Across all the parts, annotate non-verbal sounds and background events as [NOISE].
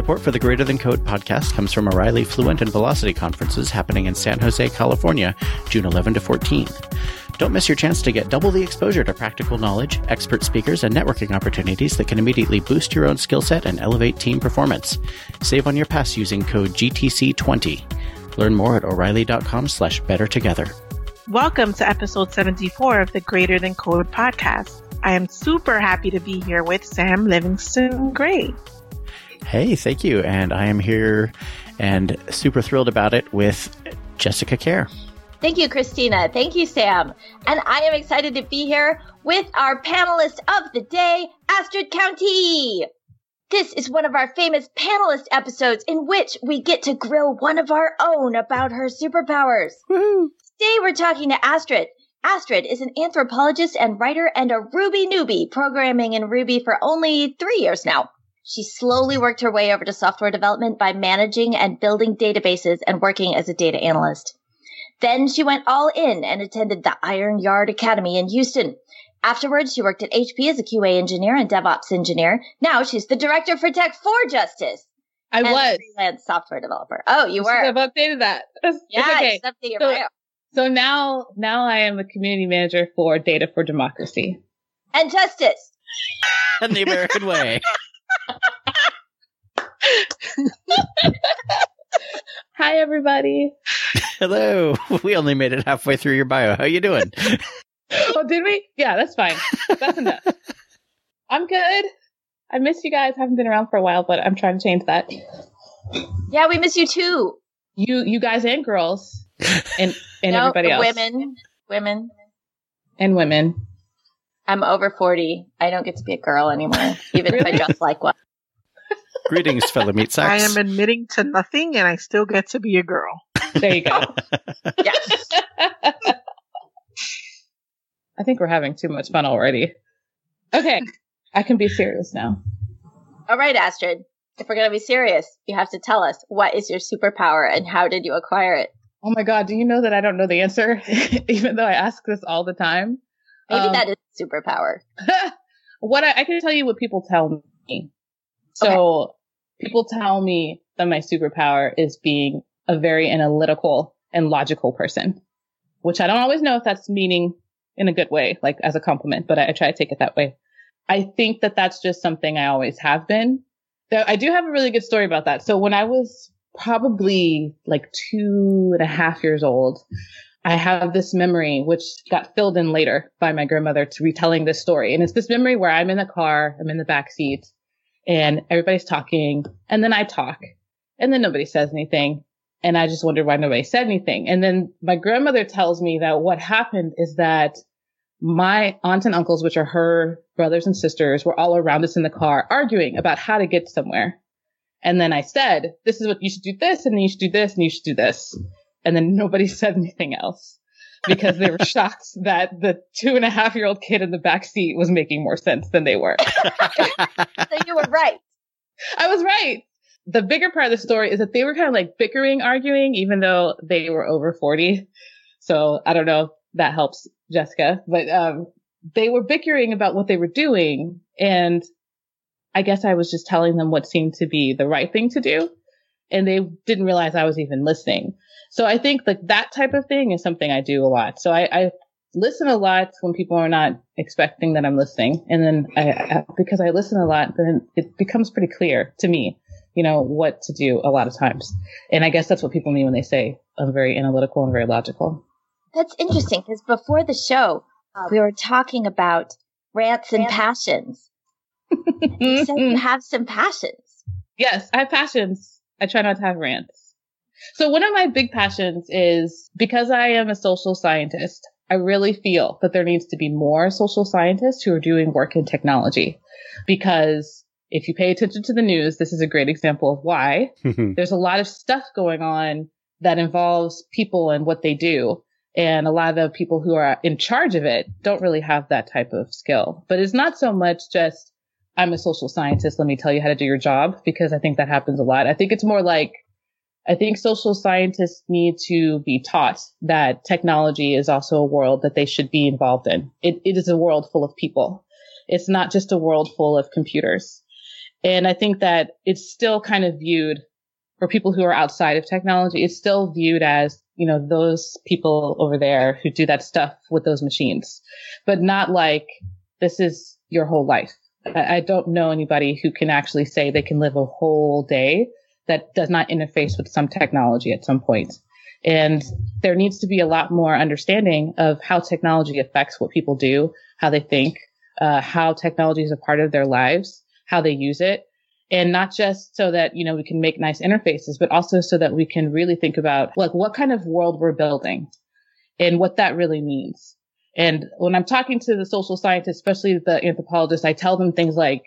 Support for the Greater Than Code podcast comes from O'Reilly Fluent and Velocity conferences happening in San Jose, California, June 11 to 14. Don't miss your chance to get double the exposure to practical knowledge, expert speakers, and networking opportunities that can immediately boost your own skill set and elevate team performance. Save on your pass using code GTC20. Learn more at o'reilly.com slash better together. Welcome to episode 74 of the Greater Than Code podcast. I am super happy to be here with Sam Livingston Gray. Hey, thank you. And I am here and super thrilled about it with Jessica Kerr. Thank you, Christina. Thank you, Sam. And I am excited to be here with our panelist of the day, Astrid Countee. This is one of our famous panelist episodes in which we get to grill one of our own about her superpowers. Woo-hoo. Today we're talking to Astrid. Astrid is an anthropologist and writer and a Ruby newbie, programming in Ruby for only three years now. She slowly worked her way over to software development by managing and building databases and working as a data analyst. Then she went all in and attended the Iron Yard Academy in Houston. Afterwards, she worked at HP as a QA engineer and DevOps engineer. Now she's the director for Tech for Justice. I and a was. freelance software developer. Oh, you I were. should have updated that. [LAUGHS] It's yeah, okay. it's up your So- bio. So now, now I am a community manager for Data for Democracy. And Justice. And the American way. [LAUGHS] Hi, everybody. Hello. [LAUGHS] We only made it halfway through your bio. How you doing? [LAUGHS] Oh, did we? Yeah, that's fine. That's enough. I'm good. I miss you guys. Haven't been around for a while, but I'm trying to change that. Yeah, we miss you too. You, you guys and girls, and and No, everybody else, Women. Women. and women. I'm over 40. I don't get to be a girl anymore, [LAUGHS] even if I Really? dress like one. Greetings, fellow meat sacks. I am admitting to nothing and I still get to be a girl. There you go. [LAUGHS] Yes. [LAUGHS] I think we're having too much fun already. Okay, I can be serious now. All right, Astrid. If we're going to be serious, you have to tell us what is your superpower and how did you acquire it? Oh my god, do you know that I don't know the answer? Even though I ask this all the time. Maybe Um, that is superpower. [LAUGHS] what I, I can tell you what people tell me. So people tell me that my superpower is being a very analytical and logical person, which I don't always know if that's meaning in a good way, like as a compliment, but I, I try to take it that way. I think that that's just something I always have been. Though I do have a really good story about that. So when I was probably like two and a half years old, I have this memory, which got filled in later by my grandmother to retelling this story. And it's this memory where I'm in the car, I'm in the back seat and everybody's talking and then I talk and then nobody says anything. And I just wondered why nobody said anything. And then my grandmother tells me that what happened is that my aunts and uncles, which are her brothers and sisters, were all around us in the car arguing about how to get somewhere. And then I said, this is what you should do this and then you should do this and you should do this. And then nobody [LAUGHS] said anything else because they were shocked [LAUGHS] that the two and a half year old kid in the back seat was making more sense than they were. So you were right. I was right. The bigger part of the story is that they were kind of like bickering, arguing, even though they were over 40. So I don't know if that helps Jessica, but, um, they were bickering about what they were doing. And I guess I was just telling them what seemed to be the right thing to do. And they didn't realize I was even listening. So I think like that type of thing is something I do a lot. So I, I listen a lot when people are not expecting that I'm listening. And then I, I, because I listen a lot, then it becomes pretty clear to me, you know, what to do a lot of times. And I guess that's what people mean when they say I'm very analytical and very logical. That's interesting because before the show, uh, we were talking about rants and passions. [LAUGHS] You said you have some passions. Yes, I have passions. I try not to have rants. So one of my big passions is because I am a social scientist, I really feel that there needs to be more social scientists who are doing work in technology. Because if you pay attention to the news, this is a great example of why. [LAUGHS] There's a lot of stuff going on that involves people and what they do. And a lot of the people who are in charge of it don't really have that type of skill. But it's not so much just, I'm a social scientist. Let me tell you how to do your job because I think that happens a lot. I think it's more like, I think social scientists need to be taught that technology is also a world that they should be involved in. It, it is a world full of people. It's not just a world full of computers. And I think that it's still kind of viewed for people who are outside of technology, it's still viewed as, you know, those people over there who do that stuff with those machines, but not like this is your whole life. I, I don't know anybody who can actually say they can live a whole day that does not interface with some technology at some point. And there needs to be a lot more understanding of how technology affects what people do, how they think, uh, how technology is a part of their lives, how they use it. And not just so that, you know, we can make nice interfaces, but also so that we can really think about like what kind of world we're building and what that really means. And when I'm talking to the social scientists, especially the anthropologists, I tell them things like,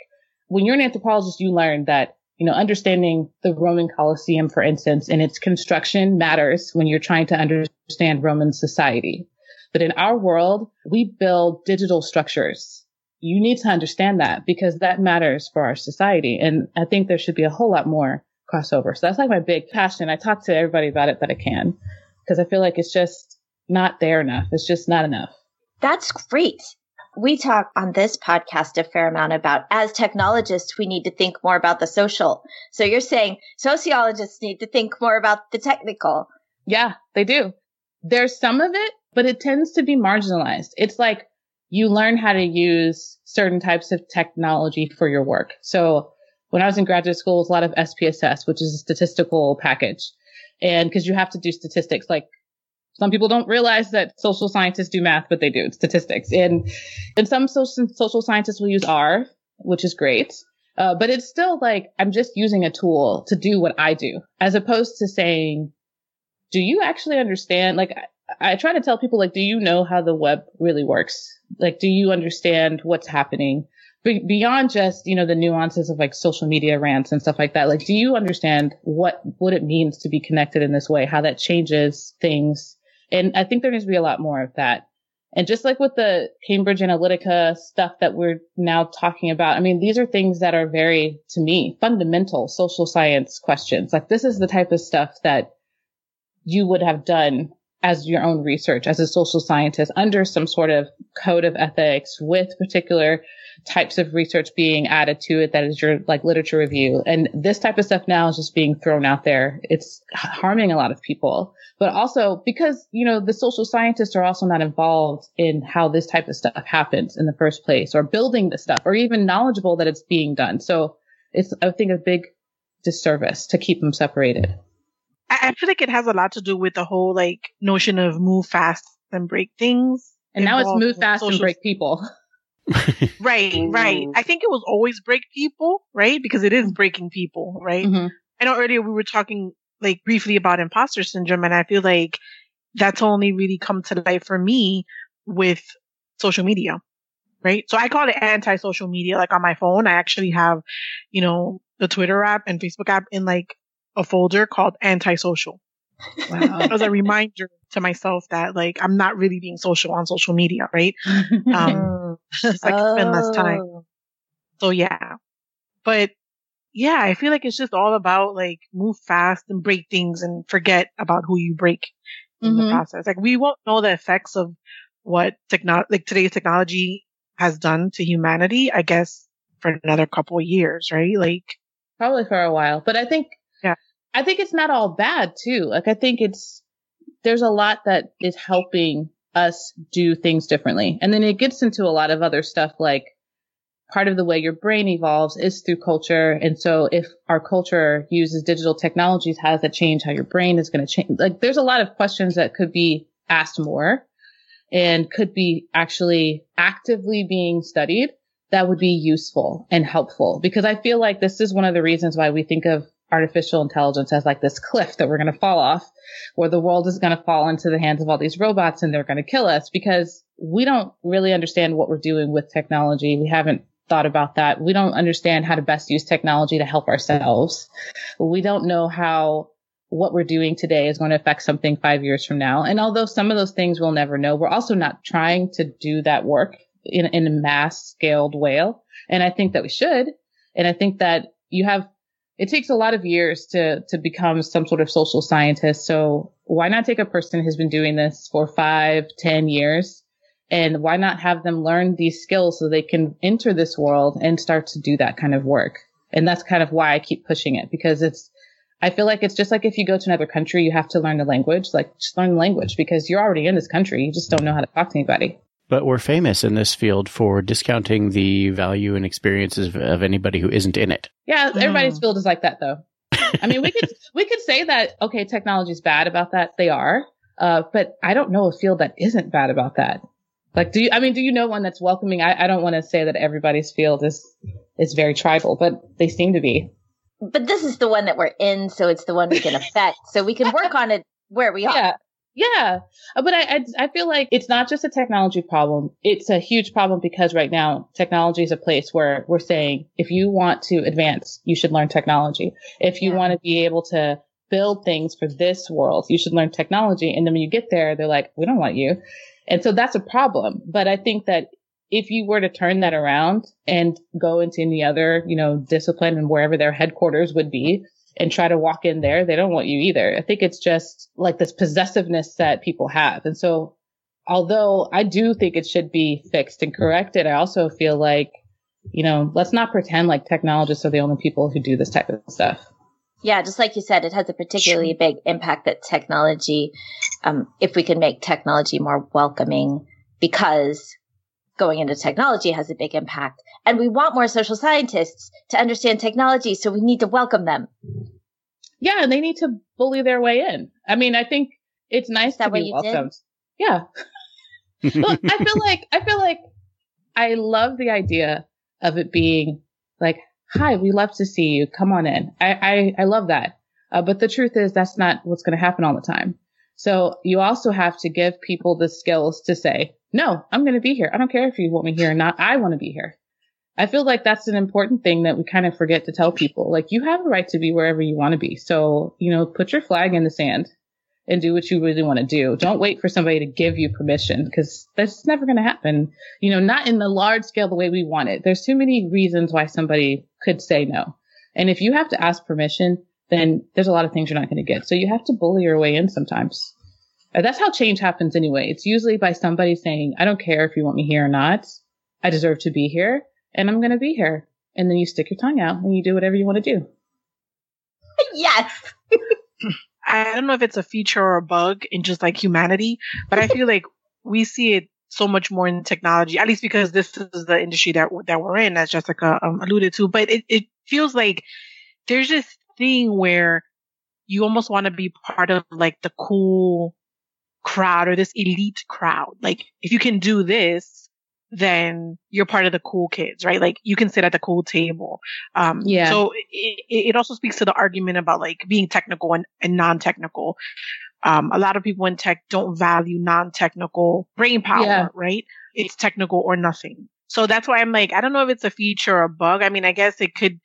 when you're an anthropologist, you learn that, you know, understanding the Roman Colosseum, for instance, and its construction matters when you're trying to understand Roman society. But in our world, we build digital structures you need to understand that because that matters for our society. And I think there should be a whole lot more crossover. So that's like my big passion. I talk to everybody about it that I can because I feel like it's just not there enough. It's just not enough. That's great. We talk on this podcast a fair amount about as technologists, we need to think more about the social. So you're saying sociologists need to think more about the technical. Yeah, they do. There's some of it, but it tends to be marginalized. It's like you learn how to use certain types of technology for your work. So when I was in graduate school, it was a lot of SPSS, which is a statistical package. And because you have to do statistics, like some people don't realize that social scientists do math, but they do statistics. And, and some social, social scientists will use R, which is great. Uh, but it's still like, I'm just using a tool to do what I do, as opposed to saying, do you actually understand? Like, I try to tell people, like, do you know how the web really works? Like, do you understand what's happening? Be- beyond just, you know, the nuances of like social media rants and stuff like that. Like, do you understand what, what it means to be connected in this way? How that changes things? And I think there needs to be a lot more of that. And just like with the Cambridge Analytica stuff that we're now talking about, I mean, these are things that are very, to me, fundamental social science questions. Like this is the type of stuff that you would have done as your own research as a social scientist under some sort of code of ethics with particular types of research being added to it that is your like literature review and this type of stuff now is just being thrown out there it's harming a lot of people but also because you know the social scientists are also not involved in how this type of stuff happens in the first place or building the stuff or even knowledgeable that it's being done so it's i think a big disservice to keep them separated I feel like it has a lot to do with the whole like notion of move fast and break things. And now it's move fast social... and break people. [LAUGHS] [LAUGHS] right, right. I think it was always break people, right? Because it is breaking people, right? Mm-hmm. I know earlier we were talking like briefly about imposter syndrome and I feel like that's only really come to light for me with social media, right? So I call it anti-social media. Like on my phone, I actually have, you know, the Twitter app and Facebook app in like a folder called antisocial. Wow. As a reminder to myself that like I'm not really being social on social media, right? [LAUGHS] Um, so I can spend less time. Oh. So yeah, but yeah, I feel like it's just all about like move fast and break things and forget about who you break in mm-hmm. the process. Like we won't know the effects of what techno, like today's technology has done to humanity, I guess, for another couple of years, right? Like probably for a while, but I think yeah, I think it's not all bad too. Like I think it's there's a lot that is helping us do things differently. And then it gets into a lot of other stuff like part of the way your brain evolves is through culture. And so if our culture uses digital technologies, how does that change how your brain is going to change? Like there's a lot of questions that could be asked more and could be actually actively being studied that would be useful and helpful because I feel like this is one of the reasons why we think of artificial intelligence as like this cliff that we're going to fall off where the world is going to fall into the hands of all these robots and they're going to kill us because we don't really understand what we're doing with technology. We haven't thought about that. We don't understand how to best use technology to help ourselves. We don't know how what we're doing today is going to affect something five years from now. And although some of those things we'll never know, we're also not trying to do that work in, in a mass scaled way. And I think that we should. And I think that you have it takes a lot of years to to become some sort of social scientist. So why not take a person who's been doing this for five, ten years, and why not have them learn these skills so they can enter this world and start to do that kind of work? And that's kind of why I keep pushing it because it's, I feel like it's just like if you go to another country, you have to learn the language, like just learn the language because you're already in this country. You just don't know how to talk to anybody. But we're famous in this field for discounting the value and experiences of anybody who isn't in it. Yeah, everybody's mm. field is like that though. I mean, we could [LAUGHS] we could say that okay, technology is bad about that. They are, uh, but I don't know a field that isn't bad about that. Like, do you? I mean, do you know one that's welcoming? I, I don't want to say that everybody's field is is very tribal, but they seem to be. But this is the one that we're in, so it's the one we can affect. so we can work on it where we are. [LAUGHS] Yeah. Yeah, uh, but I, I, I feel like it's not just a technology problem. It's a huge problem because right now technology is a place where we're saying if you want to advance, you should learn technology. If you yeah. want to be able to build things for this world, you should learn technology. And then when you get there, they're like, we don't want you. And so that's a problem. But I think that if you were to turn that around and go into any other, you know, discipline and wherever their headquarters would be and try to walk in there, they don't want you either. I think it's just like this possessiveness that people have. And so although I do think it should be fixed and corrected, I also feel like, you know, let's not pretend like technologists are the only people who do this type of stuff. Yeah, just like you said, it has a particularly big impact that technology, um, if we can make technology more welcoming, because going into technology has a big impact. And we want more social scientists to understand technology, so we need to welcome them. Yeah, and they need to bully their way in. I mean, I think it's nice to be welcomed. Did? Yeah. [LAUGHS] well, I feel like I feel like I love the idea of it being like, "Hi, we love to see you. Come on in." I I, I love that. Uh, but the truth is, that's not what's going to happen all the time. So you also have to give people the skills to say, no, I'm going to be here. I don't care if you want me here or not. I want to be here. I feel like that's an important thing that we kind of forget to tell people. Like you have a right to be wherever you want to be. So, you know, put your flag in the sand and do what you really want to do. Don't wait for somebody to give you permission because that's never going to happen. You know, not in the large scale the way we want it. There's too many reasons why somebody could say no. And if you have to ask permission, then there's a lot of things you're not going to get. So you have to bully your way in sometimes. That's how change happens anyway. It's usually by somebody saying, I don't care if you want me here or not. I deserve to be here and I'm going to be here. And then you stick your tongue out and you do whatever you want to do. [LAUGHS] Yes. [LAUGHS] I don't know if it's a feature or a bug in just like humanity, but I feel like we see it so much more in technology, at least because this is the industry that that we're in, as Jessica um, alluded to. But it, it feels like there's this thing where you almost want to be part of like the cool crowd or this elite crowd. Like if you can do this, then you're part of the cool kids, right? Like you can sit at the cool table. Um, yeah. So it, it also speaks to the argument about like being technical and, and non-technical. Um, a lot of people in tech don't value non-technical brain power, yeah. right? It's technical or nothing. So that's why I'm like, I don't know if it's a feature or a bug. I mean, I guess it could,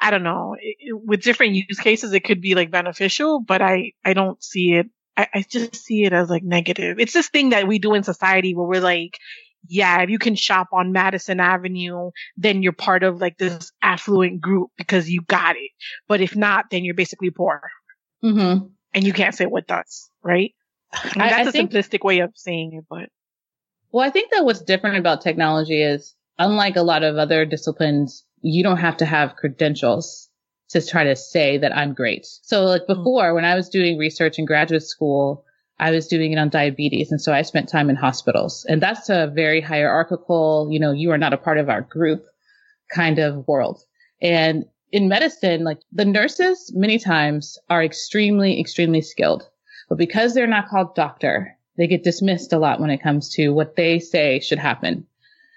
I don't know, it, with different use cases, it could be like beneficial, but I, I don't see it I, I just see it as like negative. It's this thing that we do in society where we're like, yeah, if you can shop on Madison Avenue, then you're part of like this affluent group because you got it. But if not, then you're basically poor. Mm-hmm. And you can't sit with us, right? I mean, that's I, I a think, simplistic way of saying it, but. Well, I think that what's different about technology is unlike a lot of other disciplines, you don't have to have credentials to try to say that I'm great. So like hmm. before, when I was doing research in graduate school, I was doing it on diabetes. And so I spent time in hospitals and that's a very hierarchical, you know, you are not a part of our group kind of world. And in medicine, like the nurses many times are extremely, extremely skilled, but because they're not called doctor, they get dismissed a lot when it comes to what they say should happen.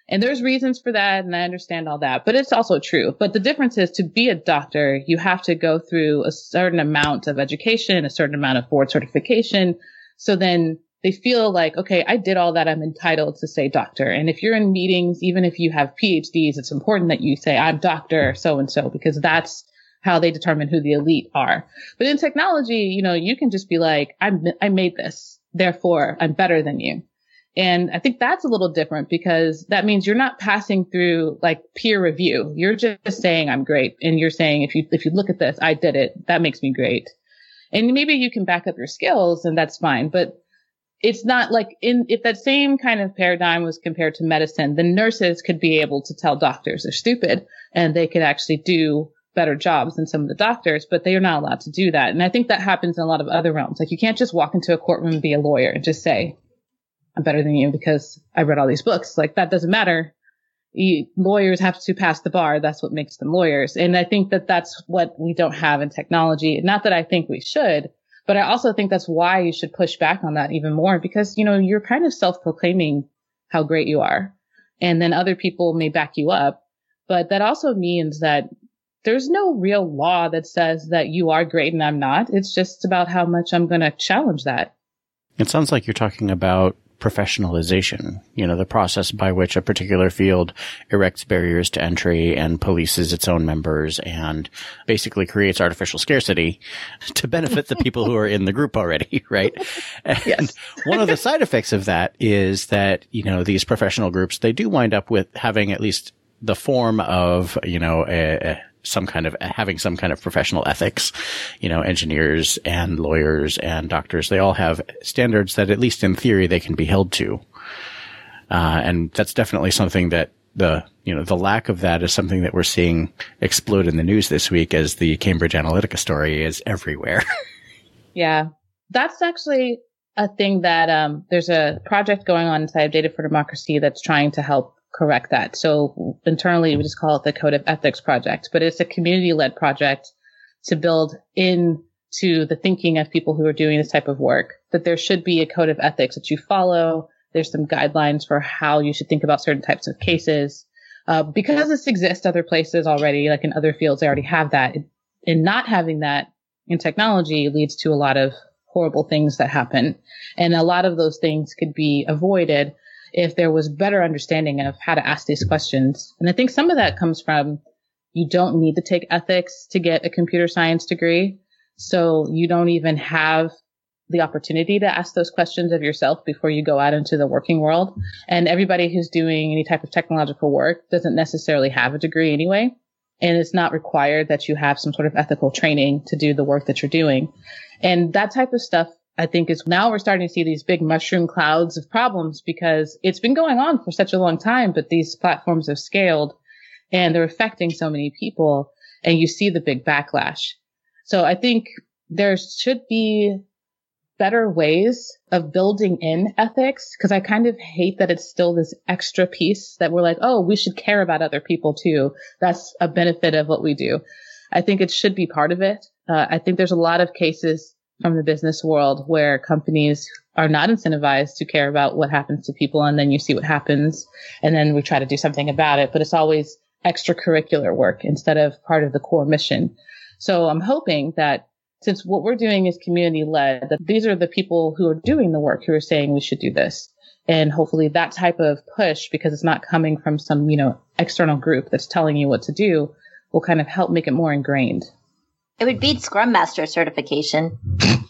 And there's reasons for that, and I understand all that, but it's also true. But the difference is to be a doctor, you have to go through a certain amount of education, a certain amount of board certification. So then they feel like, okay, I did all that. I'm entitled to say doctor. And if you're in meetings, even if you have PhDs, it's important that you say, I'm doctor so and so, because that's how they determine who the elite are. But in technology, you know, you can just be like, I, I made this. Therefore, I'm better than you. And I think that's a little different because that means you're not passing through like peer review. You're just saying I'm great. And you're saying, if you, if you look at this, I did it. That makes me great. And maybe you can back up your skills and that's fine. But it's not like in, if that same kind of paradigm was compared to medicine, the nurses could be able to tell doctors they're stupid and they could actually do better jobs than some of the doctors, but they are not allowed to do that. And I think that happens in a lot of other realms. Like you can't just walk into a courtroom and be a lawyer and just say, I'm better than you because I read all these books. Like that doesn't matter. You, lawyers have to pass the bar. That's what makes them lawyers. And I think that that's what we don't have in technology. Not that I think we should, but I also think that's why you should push back on that even more because, you know, you're kind of self-proclaiming how great you are. And then other people may back you up. But that also means that there's no real law that says that you are great and I'm not. It's just about how much I'm going to challenge that. It sounds like you're talking about professionalization, you know, the process by which a particular field erects barriers to entry and polices its own members and basically creates artificial scarcity [LAUGHS] to benefit the people who are in the group already, [LAUGHS] right? And yes. [LAUGHS] one of the side effects of that is that, you know, these professional groups, they do wind up with having at least the form of, you know, a, a some kind of having some kind of professional ethics. You know, engineers and lawyers and doctors, they all have standards that at least in theory they can be held to. Uh, and that's definitely something that the, you know, the lack of that is something that we're seeing explode in the news this week as the Cambridge Analytica story is everywhere. [LAUGHS] yeah. That's actually a thing that, um, there's a project going on inside of Data for Democracy that's trying to help correct that. So internally, we just call it the Code of Ethics Project, but it's a community led project to build in to the thinking of people who are doing this type of work that there should be a code of ethics that you follow. There's some guidelines for how you should think about certain types of cases. Uh, because this exists other places already, like in other fields, they already have that. And not having that in technology leads to a lot of horrible things that happen. And a lot of those things could be avoided if there was better understanding of how to ask these questions. And I think some of that comes from you don't need to take ethics to get a computer science degree. So you don't even have the opportunity to ask those questions of yourself before you go out into the working world. And everybody who's doing any type of technological work doesn't necessarily have a degree anyway. And it's not required that you have some sort of ethical training to do the work that you're doing. And that type of stuff I think is now we're starting to see these big mushroom clouds of problems because it's been going on for such a long time, but these platforms have scaled and they're affecting so many people and you see the big backlash. So I think there should be better ways of building in ethics because I kind of hate that it's still this extra piece that we're like, oh, we should care about other people too. That's a benefit of what we do. I think it should be part of it. Uh, I think there's a lot of cases from the business world where companies are not incentivized to care about what happens to people and then you see what happens and then we try to do something about it but it's always extracurricular work instead of part of the core mission. So i'm hoping that since what we're doing is community led that these are the people who are doing the work who are saying we should do this. And hopefully that type of push because it's not coming from some you know external group that's telling you what to do will kind of help make it more ingrained it would beat Scrum Master certification. [LAUGHS]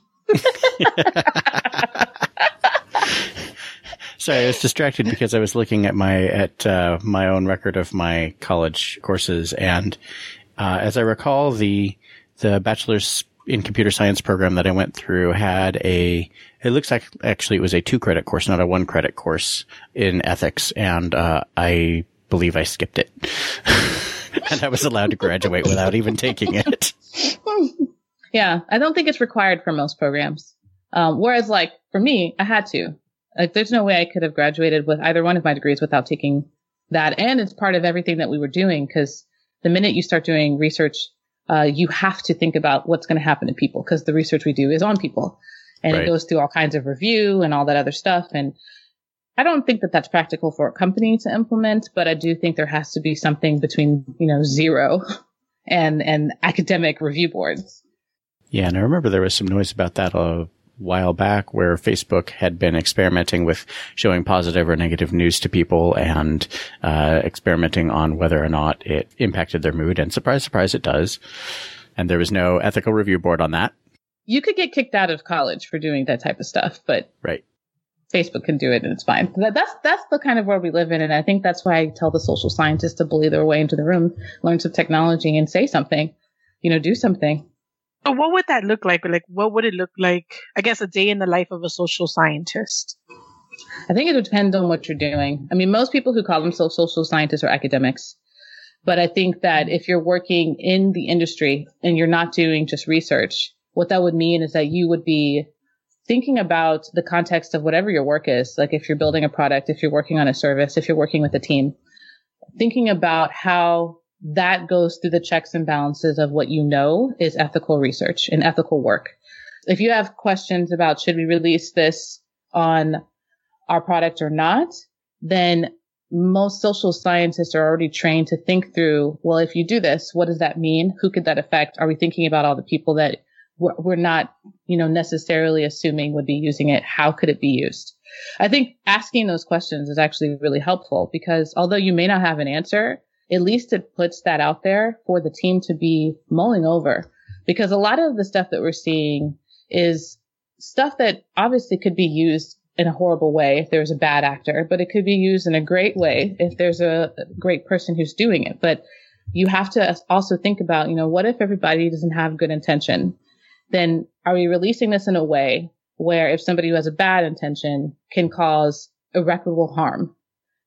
Sorry, I was distracted because I was looking at my at uh, my own record of my college courses, and uh, as I recall, the the bachelor's in computer science program that I went through had a. It looks like actually it was a two credit course, not a one credit course in ethics, and uh, I believe I skipped it. [LAUGHS] and I was allowed to graduate without even taking it. Yeah, I don't think it's required for most programs. Um, whereas, like for me, I had to. Like, there's no way I could have graduated with either one of my degrees without taking that. And it's part of everything that we were doing because the minute you start doing research, uh, you have to think about what's going to happen to people because the research we do is on people and right. it goes through all kinds of review and all that other stuff. And I don't think that that's practical for a company to implement, but I do think there has to be something between, you know, zero [LAUGHS] and, and academic review boards. Yeah. And I remember there was some noise about that a while back where Facebook had been experimenting with showing positive or negative news to people and, uh, experimenting on whether or not it impacted their mood. And surprise, surprise, it does. And there was no ethical review board on that. You could get kicked out of college for doing that type of stuff, but right. Facebook can do it and it's fine. That's that's the kind of world we live in, and I think that's why I tell the social scientists to bully their way into the room, learn some technology, and say something. You know, do something. So what would that look like? Like, what would it look like? I guess a day in the life of a social scientist. I think it would depend on what you're doing. I mean, most people who call themselves social scientists are academics. But I think that if you're working in the industry and you're not doing just research, what that would mean is that you would be thinking about the context of whatever your work is. Like if you're building a product, if you're working on a service, if you're working with a team, thinking about how that goes through the checks and balances of what you know is ethical research and ethical work. If you have questions about should we release this on our product or not, then most social scientists are already trained to think through, well, if you do this, what does that mean? Who could that affect? Are we thinking about all the people that we're not, you know, necessarily assuming would be using it? How could it be used? I think asking those questions is actually really helpful because although you may not have an answer, at least it puts that out there for the team to be mulling over. Because a lot of the stuff that we're seeing is stuff that obviously could be used in a horrible way if there's a bad actor, but it could be used in a great way if there's a great person who's doing it. But you have to also think about, you know, what if everybody doesn't have good intention? Then are we releasing this in a way where if somebody who has a bad intention can cause irreparable harm?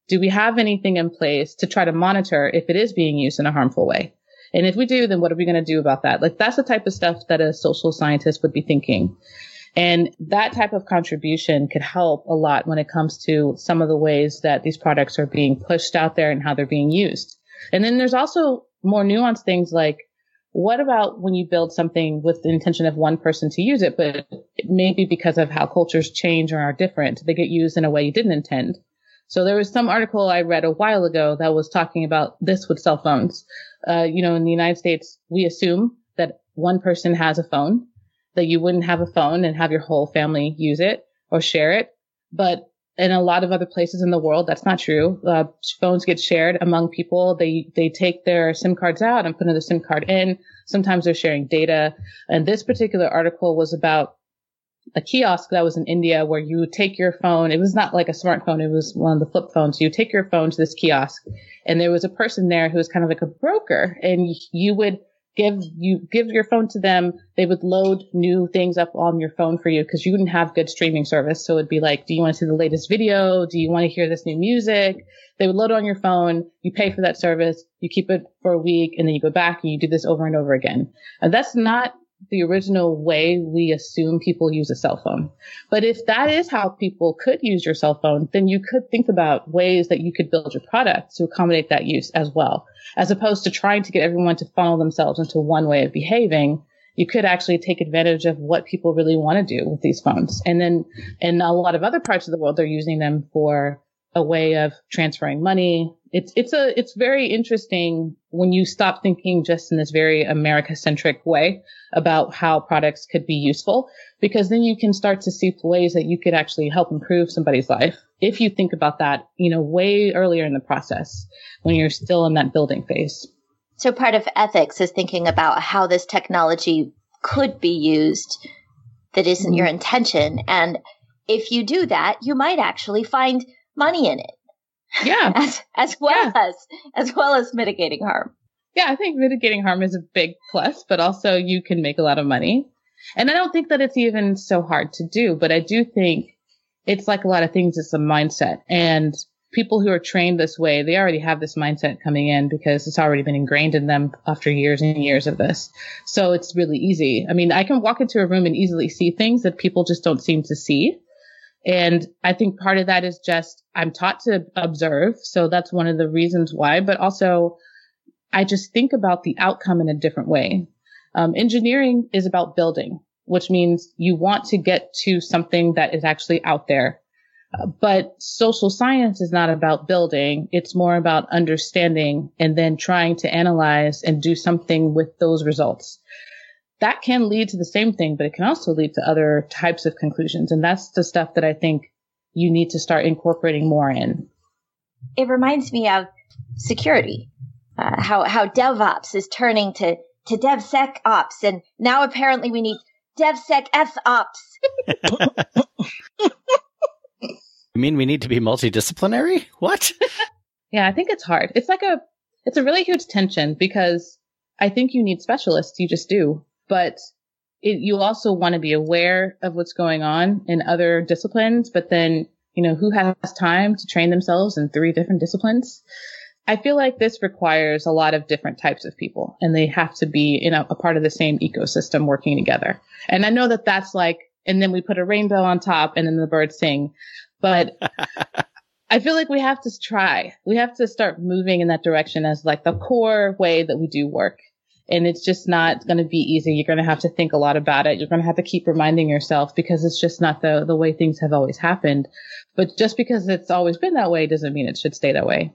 Do we have anything in place to try to monitor if it is being used in a harmful way? And if we do, then what are we going to do about that? Like that's the type of stuff that a social scientist would be thinking. And that type of contribution could help a lot when it comes to some of the ways that these products are being pushed out there and how they're being used. And then there's also more nuanced things like what about when you build something with the intention of one person to use it, but maybe because of how cultures change or are different, they get used in a way you didn't intend. So there was some article I read a while ago that was talking about this with cell phones. Uh, you know, in the United States, we assume that one person has a phone, that you wouldn't have a phone and have your whole family use it or share it. But in a lot of other places in the world, that's not true. Uh, phones get shared among people. They they take their SIM cards out and put another SIM card in. Sometimes they're sharing data. And this particular article was about a kiosk that was in India where you take your phone. It was not like a smartphone. It was one of the flip phones. You take your phone to this kiosk and there was a person there who was kind of like a broker and you would give you give your phone to them. They would load new things up on your phone for you because you wouldn't have good streaming service. So it'd be like do you want to see the latest video? Do you want to hear this new music? They would load on your phone. You pay for that service. You keep it for a week and then you go back and you do this over and over again. And that's not the original way we assume people use a cell phone. But if that is how people could use your cell phone, then you could think about ways that you could build your product to accommodate that use as well. As opposed to trying to get everyone to funnel themselves into one way of behaving, you could actually take advantage of what people really want to do with these phones. And then in a lot of other parts of the world, they're using them for a way of transferring money. It's it's a it's very interesting when you stop thinking just in this very America centric way about how products could be useful, because then you can start to see ways that you could actually help improve somebody's life if you think about that, you know, way earlier in the process when you're still in that building phase. So part of ethics is thinking about how this technology could be used that isn't mm-hmm. your intention. And if you do that, you might actually find money in it. Yeah. [LAUGHS] as, as well yeah. as, as well as mitigating harm. Yeah, I think mitigating harm is a big plus, but also you can make a lot of money. And I don't think that it's even so hard to do, but I do think it's like a lot of things, it's a mindset. And people who are trained this way, they already have this mindset coming in because it's already been ingrained in them after years and years of this. So it's really easy. I mean, I can walk into a room and easily see things that people just don't seem to see. And I think part of that is just I'm taught to observe. So that's one of the reasons why, but also I just think about the outcome in a different way. Um, engineering is about building, which means you want to get to something that is actually out there. Uh, but social science is not about building. It's more about understanding and then trying to analyze and do something with those results that can lead to the same thing, but it can also lead to other types of conclusions. And that's the stuff that I think you need to start incorporating more in. It reminds me of security, uh, how, how DevOps is turning to, to DevSecOps. And now apparently we need DevSecOps. [LAUGHS] you mean we need to be multidisciplinary? What? [LAUGHS] yeah, I think it's hard. It's like a, it's a really huge tension because I think you need specialists. You just do but it, you also want to be aware of what's going on in other disciplines, but then, you know, who has time to train themselves in three different disciplines? I feel like this requires a lot of different types of people and they have to be in a, a part of the same ecosystem working together. And I know that that's like, and then we put a rainbow on top and then the birds sing, but [LAUGHS] I feel like we have to try. We have to start moving in that direction as like the core way that we do work. And it's just not going to be easy. You're going to have to think a lot about it. You're going to have to keep reminding yourself because it's just not the, the way things have always happened. But just because it's always been that way doesn't mean it should stay that way.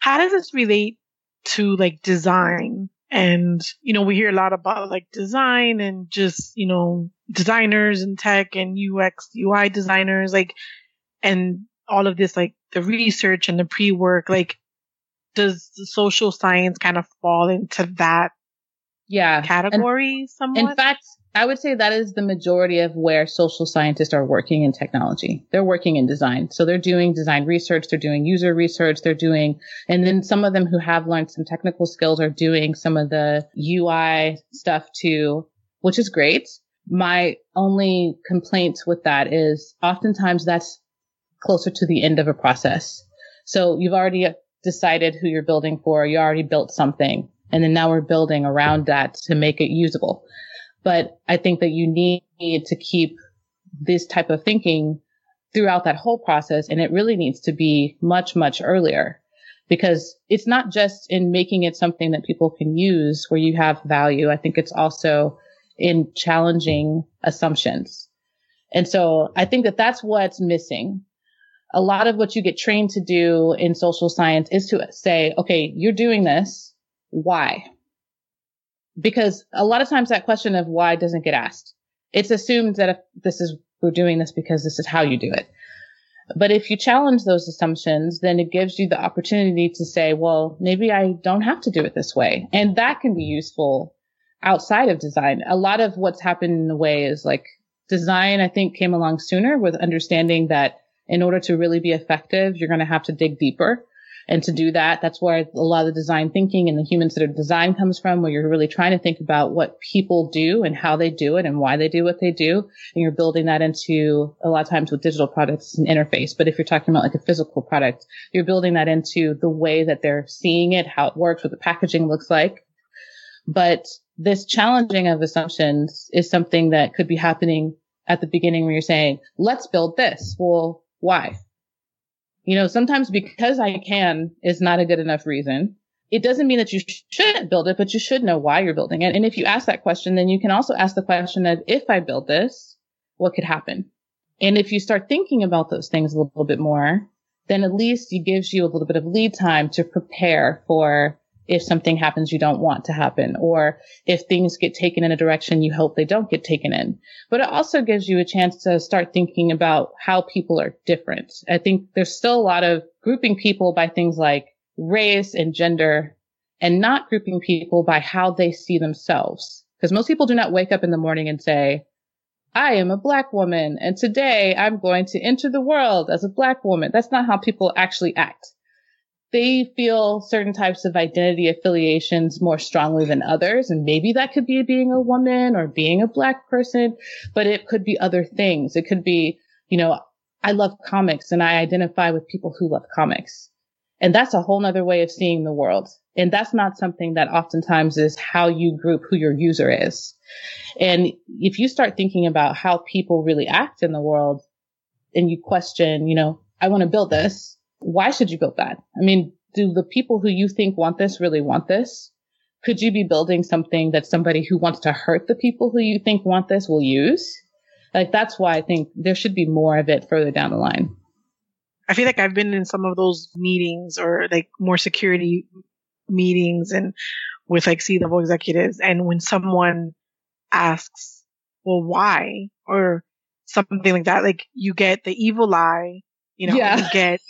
How does this relate to like design? And, you know, we hear a lot about like design and just, you know, designers and tech and UX, UI designers, like, and all of this, like the research and the pre work, like, does the social science kind of fall into that yeah category and, somewhat? In fact, I would say that is the majority of where social scientists are working in technology. They're working in design. So they're doing design research, they're doing user research, they're doing, and then some of them who have learned some technical skills are doing some of the UI stuff too, which is great. My only complaint with that is oftentimes that's closer to the end of a process. So you've already decided who you're building for, you already built something, and then now we're building around that to make it usable. But I think that you need to keep this type of thinking throughout that whole process. And it really needs to be much, much earlier because it's not just in making it something that people can use where you have value. I think it's also in challenging assumptions. And so I think that that's what's missing. A lot of what you get trained to do in social science is to say, okay, you're doing this. Why? because a lot of times that question of why doesn't get asked. It's assumed that if this is, we're doing this because this is how you do it. But if you challenge those assumptions, then it gives you the opportunity to say, well, maybe I don't have to do it this way. And that can be useful outside of design. A lot of what's happened in the way is like design, I think came along sooner with understanding that in order to really be effective, you're going to have to dig deeper. And to do that, that's where a lot of the design thinking and the human centered design comes from, where you're really trying to think about what people do and how they do it and why they do what they do. And you're building that into a lot of times with digital products and interface. But if you're talking about like a physical product, you're building that into the way that they're seeing it, how it works, what the packaging looks like. But this challenging of assumptions is something that could be happening at the beginning where you're saying, let's build this. Well, why? You know, sometimes because I can is not a good enough reason. It doesn't mean that you shouldn't build it, but you should know why you're building it. And if you ask that question, then you can also ask the question of if I build this, what could happen? And if you start thinking about those things a little bit more, then at least it gives you a little bit of lead time to prepare for if something happens you don't want to happen or if things get taken in a direction you hope they don't get taken in. But it also gives you a chance to start thinking about how people are different. I think there's still a lot of grouping people by things like race and gender and not grouping people by how they see themselves. Because most people do not wake up in the morning and say, I am a black woman and today I'm going to enter the world as a black woman. That's not how people actually act they feel certain types of identity affiliations more strongly than others. And maybe that could be being a woman or being a black person, but it could be other things. It could be, you know, I love comics and I identify with people who love comics. And that's a whole nother way of seeing the world. And that's not something that oftentimes is how you group who your user is. And if you start thinking about how people really act in the world and you question, you know, I want to build this why should you build that? I mean, do the people who you think want this really want this? Could you be building something that somebody who wants to hurt the people who you think want this will use? Like that's why I think there should be more of it further down the line. I feel like I've been in some of those meetings or like more security meetings and with like C level executives. And when someone asks, well, why? Or something like that, like you get the evil eye you know, yeah. you get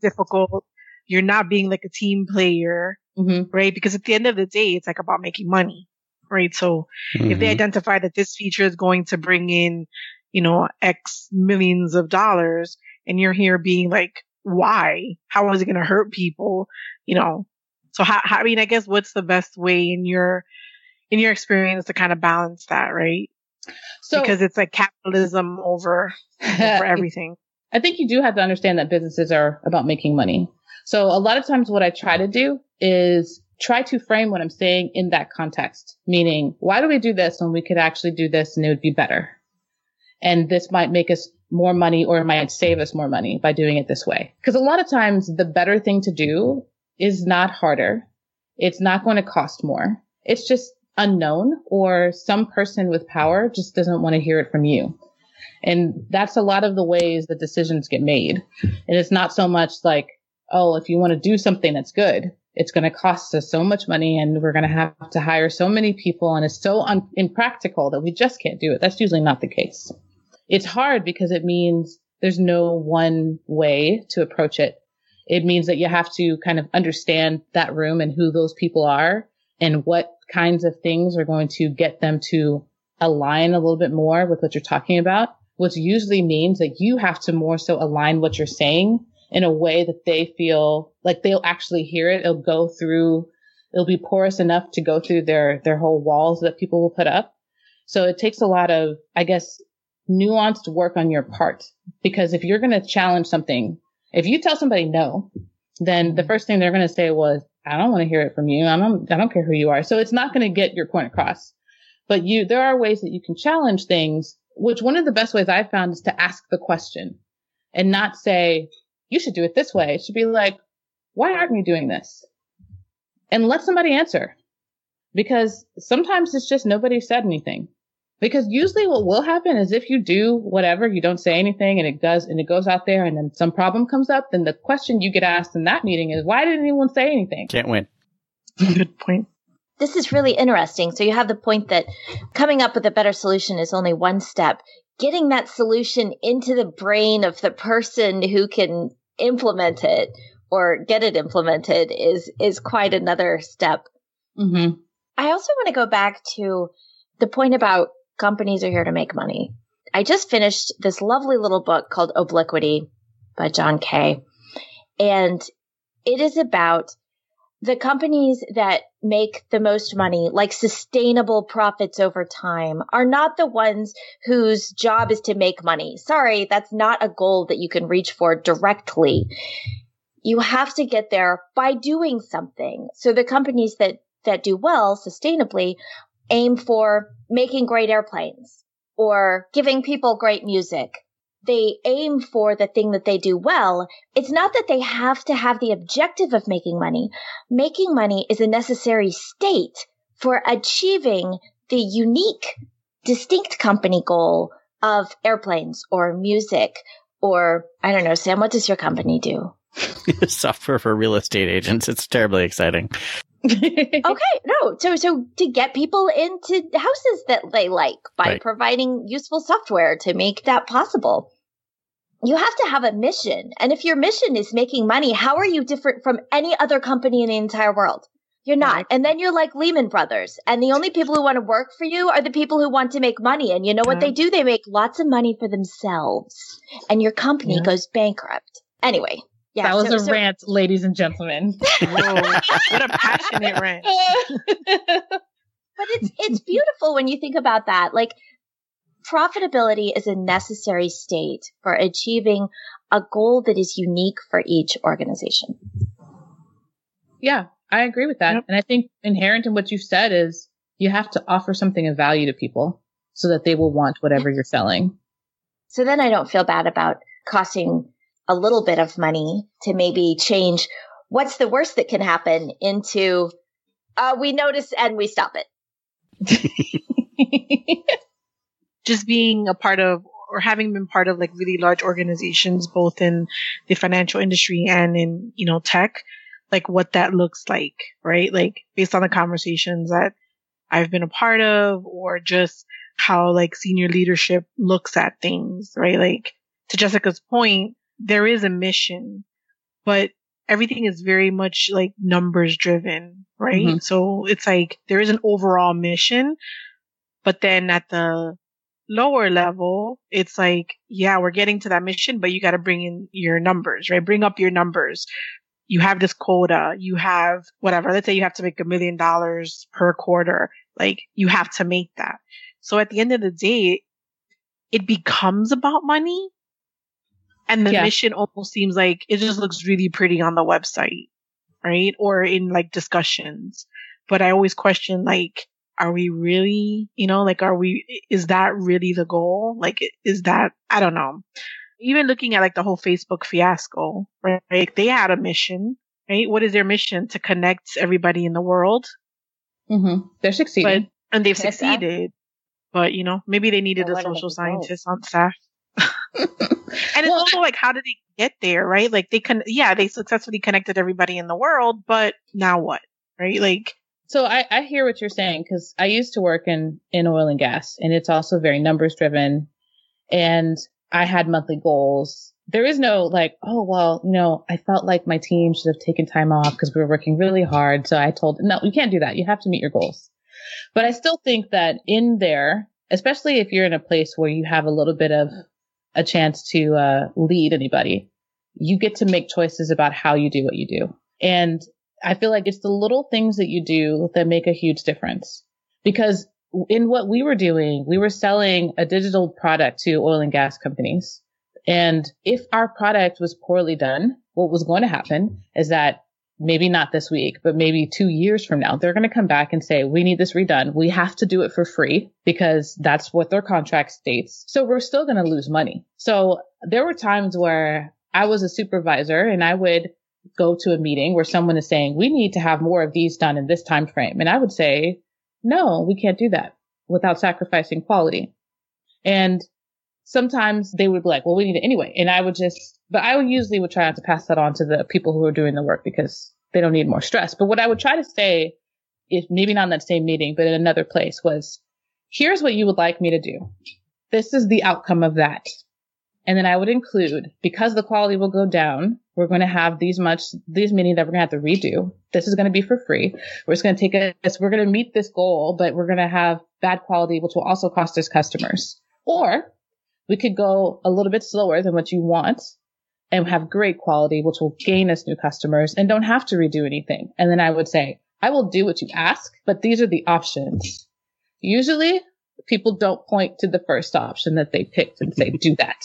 difficult. You're not being like a team player, mm-hmm. right? Because at the end of the day, it's like about making money, right? So mm-hmm. if they mm-hmm. identify that this feature is going to bring in, you know, X millions of dollars and you're here being like, why? How is it going to hurt people? You know, so how, how, I mean, I guess what's the best way in your, in your experience to kind of balance that, right? So, because it's like capitalism over, over [LAUGHS] everything. I think you do have to understand that businesses are about making money. So a lot of times what I try to do is try to frame what I'm saying in that context, meaning why do we do this when we could actually do this and it would be better? And this might make us more money or it might save us more money by doing it this way. Because a lot of times the better thing to do is not harder. It's not going to cost more. It's just unknown or some person with power just doesn't want to hear it from you. And that's a lot of the ways that decisions get made. And it's not so much like, oh, if you want to do something that's good, it's going to cost us so much money and we're going to have to hire so many people and it's so un- impractical that we just can't do it. That's usually not the case. It's hard because it means there's no one way to approach it. It means that you have to kind of understand that room and who those people are and what kinds of things are going to get them to align a little bit more with what you're talking about, which usually means that you have to more so align what you're saying in a way that they feel like they'll actually hear it. It'll go through, it'll be porous enough to go through their, their whole walls that people will put up. So it takes a lot of, I guess, nuanced work on your part. Because if you're going to challenge something, if you tell somebody no, then the first thing they're going to say was, I don't want to hear it from you. I don't, I don't care who you are. So it's not going to get your point across. But you, there are ways that you can challenge things, which one of the best ways I've found is to ask the question and not say, you should do it this way. It should be like, why aren't we doing this? And let somebody answer because sometimes it's just nobody said anything. Because usually what will happen is if you do whatever, you don't say anything and it does, and it goes out there and then some problem comes up, then the question you get asked in that meeting is, why didn't anyone say anything? Can't win. Good point. This is really interesting. So you have the point that coming up with a better solution is only one step. Getting that solution into the brain of the person who can implement it or get it implemented is, is quite another step. Mm-hmm. I also want to go back to the point about companies are here to make money. I just finished this lovely little book called Obliquity by John Kay. And it is about the companies that make the most money, like sustainable profits over time, are not the ones whose job is to make money. Sorry, that's not a goal that you can reach for directly. You have to get there by doing something. So the companies that, that do well sustainably aim for making great airplanes or giving people great music. They aim for the thing that they do well. It's not that they have to have the objective of making money. Making money is a necessary state for achieving the unique, distinct company goal of airplanes or music or I don't know, Sam, what does your company do? [LAUGHS] Software for real estate agents. It's terribly exciting. Okay, no. So so to get people into houses that they like by right. providing useful software to make that possible. You have to have a mission. And if your mission is making money, how are you different from any other company in the entire world? You're not. And then you're like Lehman Brothers. And the only people who want to work for you are the people who want to make money. And you know what they do? They make lots of money for themselves. And your company yeah. goes bankrupt. Anyway, yeah, that was so, a so, rant, ladies and gentlemen. [LAUGHS] Whoa, what a passionate rant. [LAUGHS] but it's it's beautiful when you think about that. Like profitability is a necessary state for achieving a goal that is unique for each organization. Yeah, I agree with that. Yep. And I think inherent in what you said is you have to offer something of value to people so that they will want whatever you're selling. So then I don't feel bad about costing a little bit of money to maybe change what's the worst that can happen into uh, we notice and we stop it. [LAUGHS] Just being a part of or having been part of like really large organizations, both in the financial industry and in, you know, tech, like what that looks like, right? Like based on the conversations that I've been a part of or just how like senior leadership looks at things, right? Like to Jessica's point, there is a mission, but everything is very much like numbers driven, right? Mm-hmm. So it's like there is an overall mission, but then at the lower level, it's like, yeah, we're getting to that mission, but you got to bring in your numbers, right? Bring up your numbers. You have this quota. You have whatever. Let's say you have to make a million dollars per quarter. Like you have to make that. So at the end of the day, it becomes about money, And the yeah. mission almost seems like it just looks really pretty on the website, right? Or in like discussions. But I always question like, are we really, you know, like, are we, is that really the goal? Like, is that, I don't know. Even looking at like the whole Facebook fiasco, right? Like, they had a mission, right? What is their mission? To connect everybody in the world. Mm-hmm. They're succeeding. But, and they've succeeded. But, you know, maybe they needed a social scientist on staff. [LAUGHS] and it's well, also like, how did they get there, right? Like they can, yeah, they successfully connected everybody in the world, but now what, right? Like, so I, I hear what you're saying because I used to work in, in oil and gas and it's also very numbers driven and I had monthly goals. There is no like, oh, well, you know, I felt like my team should have taken time off because we were working really hard. So I told, no, you can't do that. You have to meet your goals. But I still think that in there, especially if you're in a place where you have a little bit of a chance to uh, lead anybody, you get to make choices about how you do what you do. And I feel like it's the little things that you do that make a huge difference. Because in what we were doing, we were selling a digital product to oil and gas companies. And if our product was poorly done, what was going to happen is that maybe not this week, but maybe two years from now, they're going to come back and say, we need this redone. We have to do it for free because that's what their contract states. So we're still going to lose money. So there were times where I was a supervisor and I would go to a meeting where someone is saying, we need to have more of these done in this time frame. And I would say, no, we can't do that without sacrificing quality. And sometimes they would be like, well, we need it anyway. And I would just, but I would usually would try not to pass that on to the people who are doing the work because they don't need more stress. But what I would try to say, if maybe not in that same meeting, but in another place was, here's what you would like me to do. This is the outcome of that. And then I would include, because the quality will go down, we're going to have these much, these meetings that we're going to have to redo. This is going to be for free. We're just going to take us, we're going to meet this goal, but we're going to have bad quality, which will also cost us customers. Or we could go a little bit slower than what you want and have great quality, which will gain us new customers and don't have to redo anything. And then I would say, I will do what you ask, but these are the options. Usually people don't point to the first option that they picked and say, do that.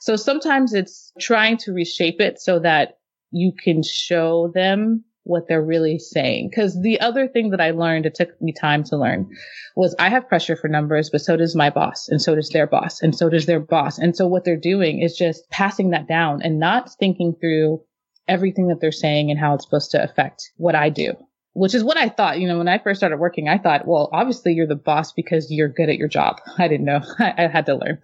So sometimes it's trying to reshape it so that you can show them what they're really saying. Cause the other thing that I learned, it took me time to learn was I have pressure for numbers, but so does my boss and so does their boss and so does their boss. And so what they're doing is just passing that down and not thinking through everything that they're saying and how it's supposed to affect what I do. Which is what I thought, you know, when I first started working, I thought, well, obviously you're the boss because you're good at your job. [LAUGHS] I didn't know. [LAUGHS] I, I had to learn.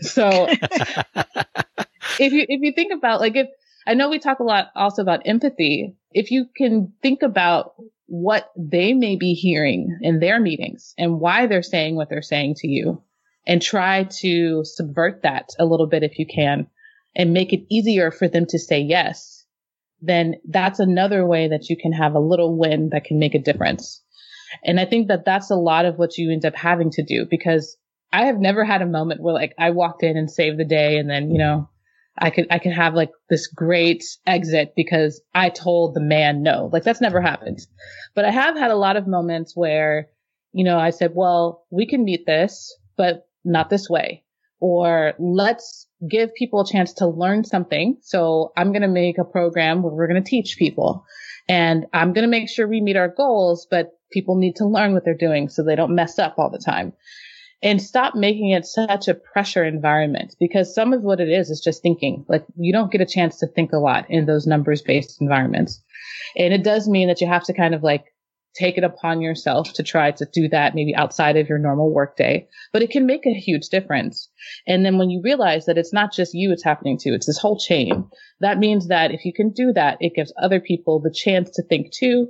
So [LAUGHS] if you, if you think about like if, I know we talk a lot also about empathy. If you can think about what they may be hearing in their meetings and why they're saying what they're saying to you and try to subvert that a little bit if you can and make it easier for them to say yes, then that's another way that you can have a little win that can make a difference. And I think that that's a lot of what you end up having to do because I have never had a moment where like I walked in and saved the day and then, you know, I could, I could have like this great exit because I told the man no. Like that's never happened. But I have had a lot of moments where, you know, I said, well, we can meet this, but not this way. Or let's give people a chance to learn something. So I'm going to make a program where we're going to teach people and I'm going to make sure we meet our goals, but people need to learn what they're doing so they don't mess up all the time and stop making it such a pressure environment because some of what it is is just thinking. Like you don't get a chance to think a lot in those numbers based environments. And it does mean that you have to kind of like take it upon yourself to try to do that maybe outside of your normal workday, but it can make a huge difference. And then when you realize that it's not just you it's happening to, it's this whole chain. That means that if you can do that, it gives other people the chance to think too.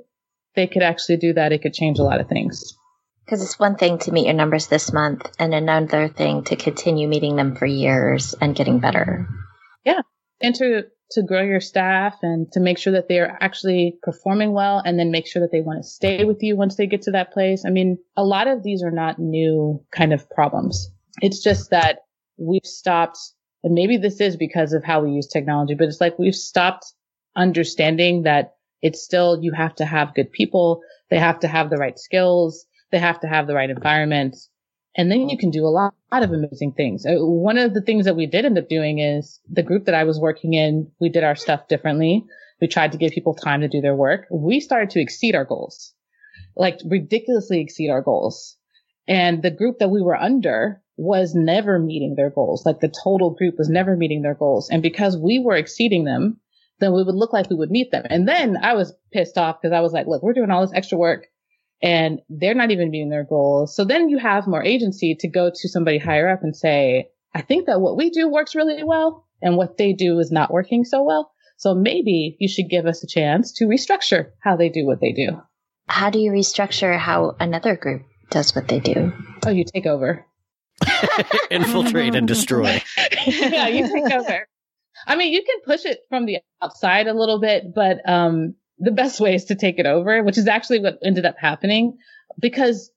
They could actually do that. It could change a lot of things. Because it's one thing to meet your numbers this month and another thing to continue meeting them for years and getting better. Yeah. And to, to grow your staff and to make sure that they're actually performing well and then make sure that they want to stay with you once they get to that place. I mean, a lot of these are not new kind of problems. It's just that we've stopped, and maybe this is because of how we use technology, but it's like we've stopped understanding that it's still, you have to have good people. They have to have the right skills they have to have the right environment. And then you can do a lot, of amazing things. Uh, one of the things that we did end up doing is the group that I was working in, we did our stuff differently. We tried to give people time to do their work. We started to exceed our goals, like ridiculously exceed our goals. And the group that we were under was never meeting their goals. Like the total group was never meeting their goals. And because we were exceeding them, then we would look like we would meet them. And then I was pissed off because I was like, look, we're doing all this extra work and they're not even meeting their goals. So then you have more agency to go to somebody higher up and say, I think that what we do works really well and what they do is not working so well. So maybe you should give us a chance to restructure how they do what they do. How do you restructure how another group does what they do? Oh, you take over. [LAUGHS] Infiltrate and destroy. [LAUGHS] yeah, you take over. I mean, you can push it from the outside a little bit, but um, the best way is to take it over, which is actually what ended up happening because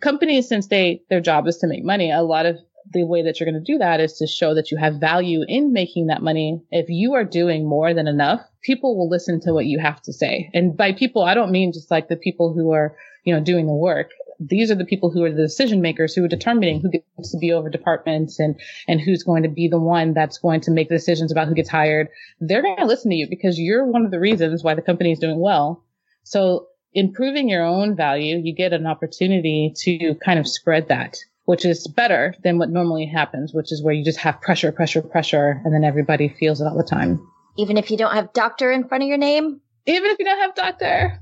companies, since they, their job is to make money, a lot of the way that you're going to do that is to show that you have value in making that money. If you are doing more than enough, people will listen to what you have to say. And by people, I don't mean just like the people who are, you know, doing the work these are the people who are the decision makers who are determining who gets to be over departments and, and who's going to be the one that's going to make decisions about who gets hired. They're going to listen to you because you're one of the reasons why the company is doing well. So improving your own value, you get an opportunity to kind of spread that, which is better than what normally happens, which is where you just have pressure, pressure, pressure, and then everybody feels it all the time. Even if you don't have doctor in front of your name? Even if you don't have doctor.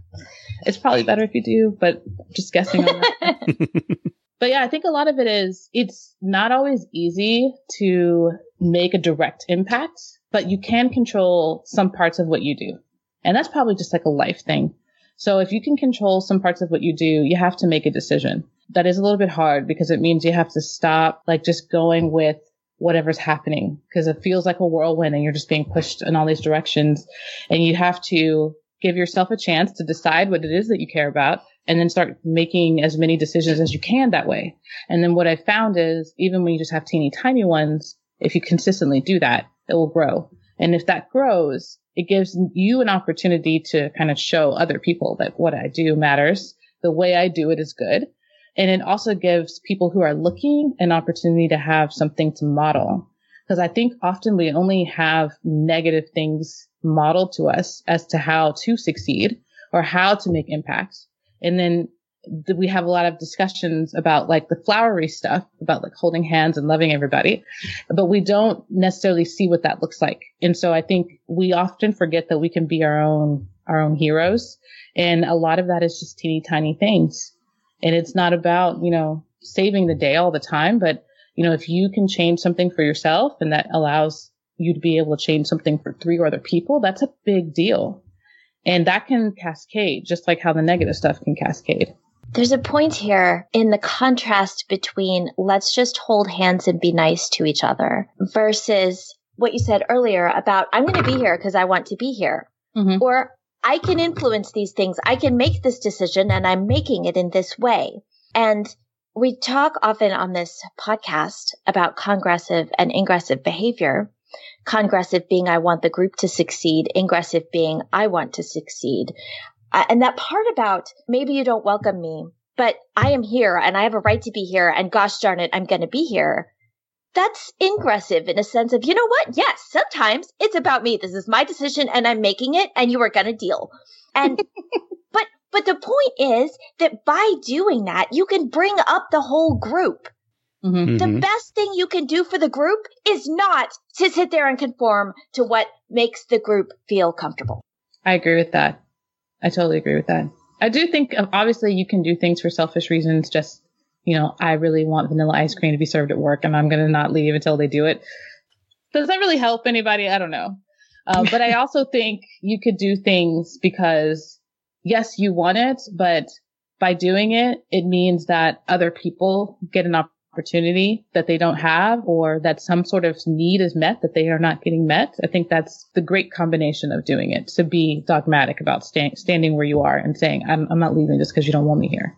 It's probably better if you do, but just guessing on that. [LAUGHS] but yeah, I think a lot of it is it's not always easy to make a direct impact, but you can control some parts of what you do. And that's probably just like a life thing. So if you can control some parts of what you do, you have to make a decision. That is a little bit hard because it means you have to stop like just going with whatever's happening because it feels like a whirlwind and you're just being pushed in all these directions and you have to give yourself a chance to decide what it is that you care about and then start making as many decisions as you can that way. And then what I found is even when you just have teeny tiny ones, if you consistently do that, it will grow. And if that grows, it gives you an opportunity to kind of show other people that what I do matters. The way I do it is good. And it also gives people who are looking an opportunity to have something to model. Because I think often we only have negative things modeled to us as to how to succeed or how to make impact. And then we have a lot of discussions about like the flowery stuff about like holding hands and loving everybody, but we don't necessarily see what that looks like. And so I think we often forget that we can be our own, our own heroes. And a lot of that is just teeny tiny things. And it's not about, you know, saving the day all the time, but you know, if you can change something for yourself and that allows you to be able to change something for three or other people, that's a big deal. And that can cascade just like how the negative stuff can cascade. There's a point here in the contrast between let's just hold hands and be nice to each other versus what you said earlier about I'm going to be here because I want to be here. Mm-hmm. Or I can influence these things. I can make this decision and I'm making it in this way. And we talk often on this podcast about congressive and ingressive behavior. Congressive being I want the group to succeed, ingressive being I want to succeed. Uh, and that part about maybe you don't welcome me, but I am here and I have a right to be here and gosh darn it, I'm going to be here. That's ingressive in a sense of, you know what? Yes, sometimes it's about me. This is my decision and I'm making it and you are going to deal. And, [LAUGHS] but, but the point is that by doing that, you can bring up the whole group. Mm-hmm. The mm-hmm. best thing you can do for the group is not to sit there and conform to what makes the group feel comfortable. I agree with that. I totally agree with that. I do think um, obviously you can do things for selfish reasons. Just, you know, I really want vanilla ice cream to be served at work and I'm going to not leave until they do it. Does that really help anybody? I don't know. Uh, but I [LAUGHS] also think you could do things because yes, you want it, but by doing it, it means that other people get an opportunity that they don't have or that some sort of need is met that they are not getting met. I think that's the great combination of doing it to be dogmatic about sta- standing where you are and saying, I'm, I'm not leaving just because you don't want me here.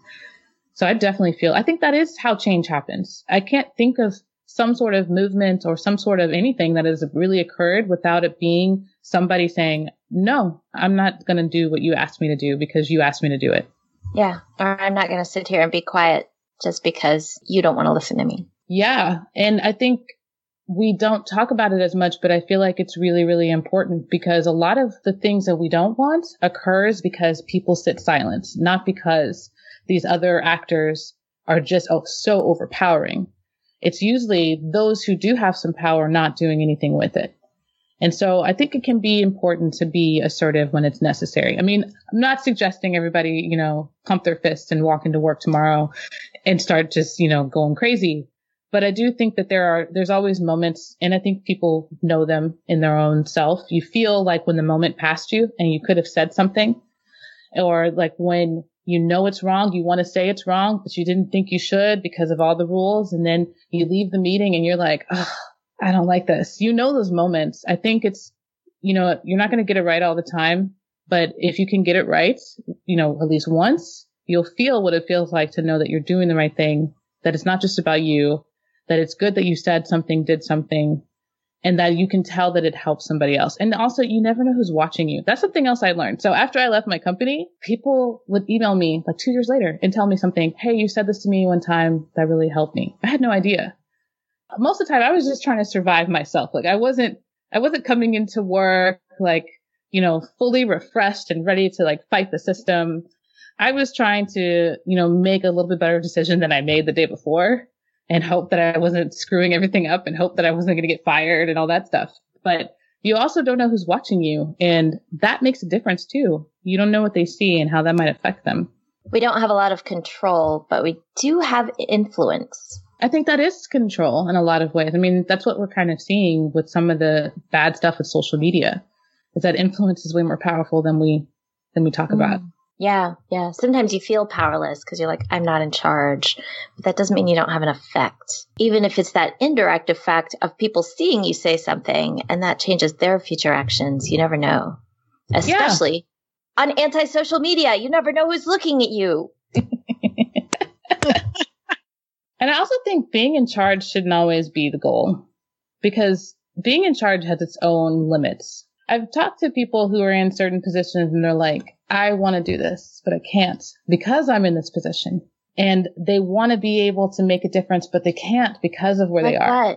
So I definitely feel, I think that is how change happens. I can't think of some sort of movement or some sort of anything that has really occurred without it being somebody saying, no, I'm not going to do what you asked me to do because you asked me to do it. Yeah. Or I'm not going to sit here and be quiet just because you don't want to listen to me. Yeah. And I think we don't talk about it as much, but I feel like it's really, really important because a lot of the things that we don't want occurs because people sit silent, not because these other actors are just oh, so overpowering. It's usually those who do have some power not doing anything with it. And so I think it can be important to be assertive when it's necessary. I mean, I'm not suggesting everybody, you know, pump their fists and walk into work tomorrow and start just, you know, going crazy. But I do think that there are, there's always moments, and I think people know them in their own self. You feel like when the moment passed you and you could have said something, or like when you know it's wrong, you want to say it's wrong, but you didn't think you should because of all the rules. And then you leave the meeting and you're like, oh, I don't like this. You know those moments. I think it's, you know, you're not going to get it right all the time, but if you can get it right, you know, at least once, you'll feel what it feels like to know that you're doing the right thing, that it's not just about you, that it's good that you said something, did something, and that you can tell that it helps somebody else. And also, you never know who's watching you. That's something else I learned. So after I left my company, people would email me like two years later and tell me something. Hey, you said this to me one time that really helped me. I had no idea. Most of the time, I was just trying to survive myself. Like I wasn't, I wasn't coming into work like, you know, fully refreshed and ready to like fight the system. I was trying to, you know, make a little bit better decision than I made the day before and hope that I wasn't screwing everything up and hope that I wasn't going to get fired and all that stuff. But you also don't know who's watching you. And that makes a difference too. You don't know what they see and how that might affect them. We don't have a lot of control, but we do have influence. I think that is control in a lot of ways. I mean, that's what we're kind of seeing with some of the bad stuff with social media is that influence is way more powerful than we, than we talk mm. about. Yeah, yeah. Sometimes you feel powerless because you're like, I'm not in charge. But that doesn't mean you don't have an effect. Even if it's that indirect effect of people seeing you say something and that changes their future actions, you never know. Especially yeah. on anti social media. You never know who's looking at you. [LAUGHS] and I also think being in charge shouldn't always be the goal because being in charge has its own limits. I've talked to people who are in certain positions and they're like, I want to do this, but I can't because I'm in this position. And they want to be able to make a difference, but they can't because of where they are.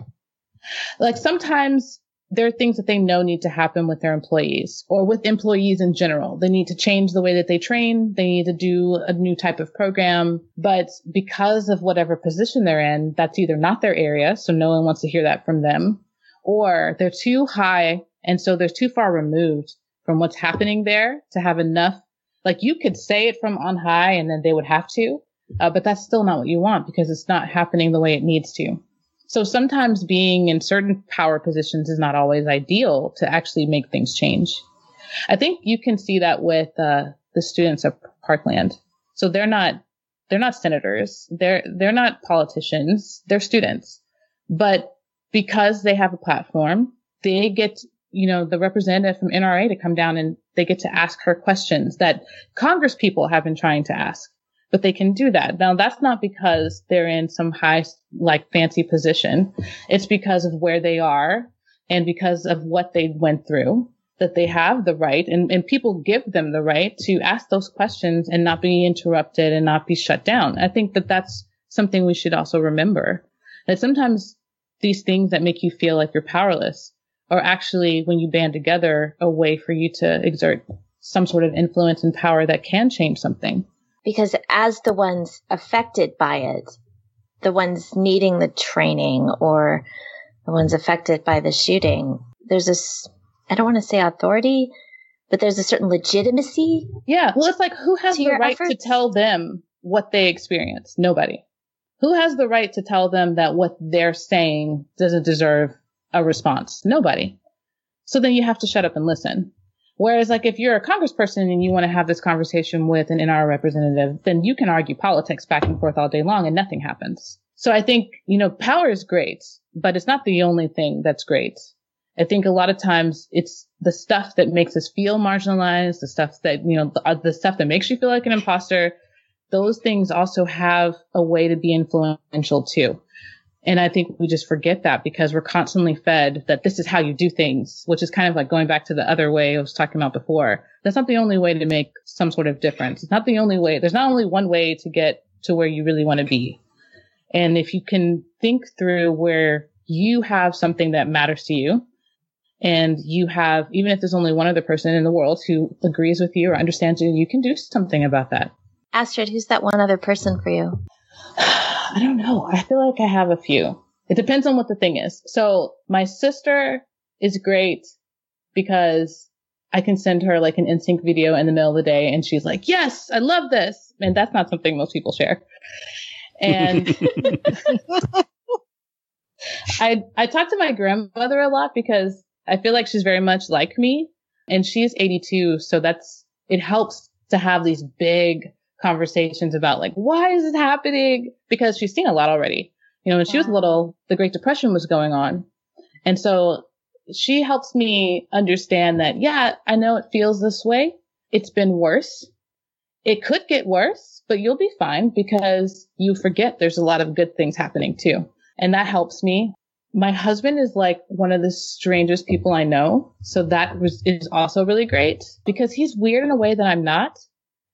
Like sometimes there are things that they know need to happen with their employees or with employees in general. They need to change the way that they train. They need to do a new type of program. But because of whatever position they're in, that's either not their area. So no one wants to hear that from them or they're too high. And so they're too far removed from what's happening there to have enough like you could say it from on high and then they would have to, uh, but that's still not what you want because it's not happening the way it needs to. So sometimes being in certain power positions is not always ideal to actually make things change. I think you can see that with uh, the students of Parkland. So they're not they're not senators. They're they're not politicians. They're students. But because they have a platform, they get you know, the representative from NRA to come down and they get to ask her questions that Congress people have been trying to ask, but they can do that. Now that's not because they're in some high, like fancy position. It's because of where they are and because of what they went through that they have the right and, and people give them the right to ask those questions and not be interrupted and not be shut down. I think that that's something we should also remember that sometimes these things that make you feel like you're powerless are actually, when you band together, a way for you to exert some sort of influence and power that can change something. Because as the ones affected by it, the ones needing the training or the ones affected by the shooting, there's this, I don't want to say authority, but there's a certain legitimacy. Yeah. Well, it's like who has the right efforts? to tell them what they experience? Nobody. Who has the right to tell them that what they're saying doesn't deserve a response? Nobody. So then you have to shut up and listen. Whereas like if you're a congressperson and you want to have this conversation with an NR representative, then you can argue politics back and forth all day long and nothing happens. So I think, you know, power is great, but it's not the only thing that's great. I think a lot of times it's the stuff that makes us feel marginalized, the stuff that, you know, the, the stuff that makes you feel like an imposter. Those things also have a way to be influential too. And I think we just forget that because we're constantly fed that this is how you do things, which is kind of like going back to the other way I was talking about before. That's not the only way to make some sort of difference. It's not the only way. There's not only one way to get to where you really want to be. And if you can think through where you have something that matters to you and you have, even if there's only one other person in the world who agrees with you or understands you, you can do something about that. Astrid, who's that one other person for you? [SIGHS] [SIGHS] [SIGHS] I don't know. I feel like I have a few. It depends on what the thing is. So my sister is great because I can send her like an NSYNC video in the middle of the day and she's like, yes, I love this. And that's not something most people share. And [LAUGHS] I, I talk to my grandmother a lot because I feel like she's very much like me and she's 82. So that's, it helps to have these big conversations about like, why is it happening? Because she's seen a lot already. You know, when she was little, the Great Depression was going on. And so she helps me understand that, yeah, I know it feels this way. It's been worse. It could get worse, but you'll be fine because you forget there's a lot of good things happening too. And that helps me. My husband is like one of the strangest people I know. So that was, is also really great because he's weird in a way that I'm not.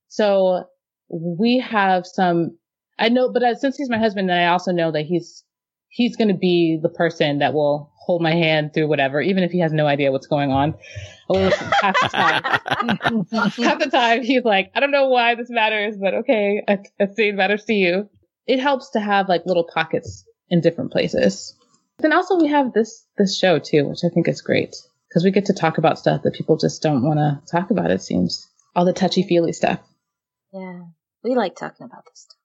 So we have some, I know, but uh, since he's my husband, then I also know that he's, he's going to be the person that will hold my hand through whatever, even if he has no idea what's going on. [LAUGHS] half the time, [LAUGHS] half the time he's like, I don't know why this matters, but okay, I, I see it matters to you. It helps to have like little pockets in different places. Then also we have this, this show too, which I think is great because we get to talk about stuff that people just don't want to talk about. It seems all the touchy feely stuff. Yeah. We like talking about this stuff.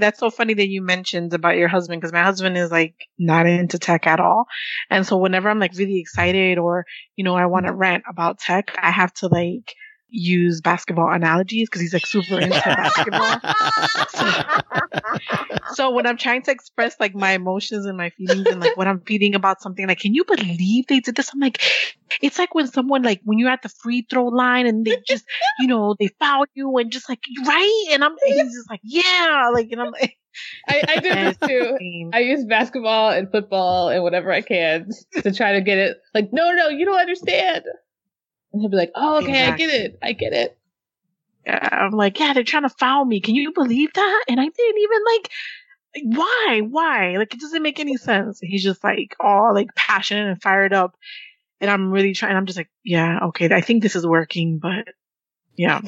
That's so funny that you mentioned about your husband because my husband is like not into tech at all. And so whenever I'm like really excited or, you know, I want to rant about tech, I have to like use basketball analogies because he's like super [LAUGHS] into basketball. So, [LAUGHS] so, when I'm trying to express like my emotions and my feelings and like what I'm feeling about something, like, can you believe they did this? I'm like, it's like when someone like when you're at the free throw line and they just, you know, they foul you and just like right, and I'm he's just like, yeah, like, and I'm like. I, I do this [LAUGHS] too. I use basketball and football and whatever I can to try to get it. Like, no, no, you don't understand. And he'll be like, oh, okay, exactly. I get it. I get it. Yeah, I'm like, yeah, they're trying to foul me. Can you believe that? And I didn't even like, why? Why? Like, it doesn't make any sense. He's just like all like passionate and fired up. And I'm really trying. I'm just like, yeah, okay, I think this is working, but yeah.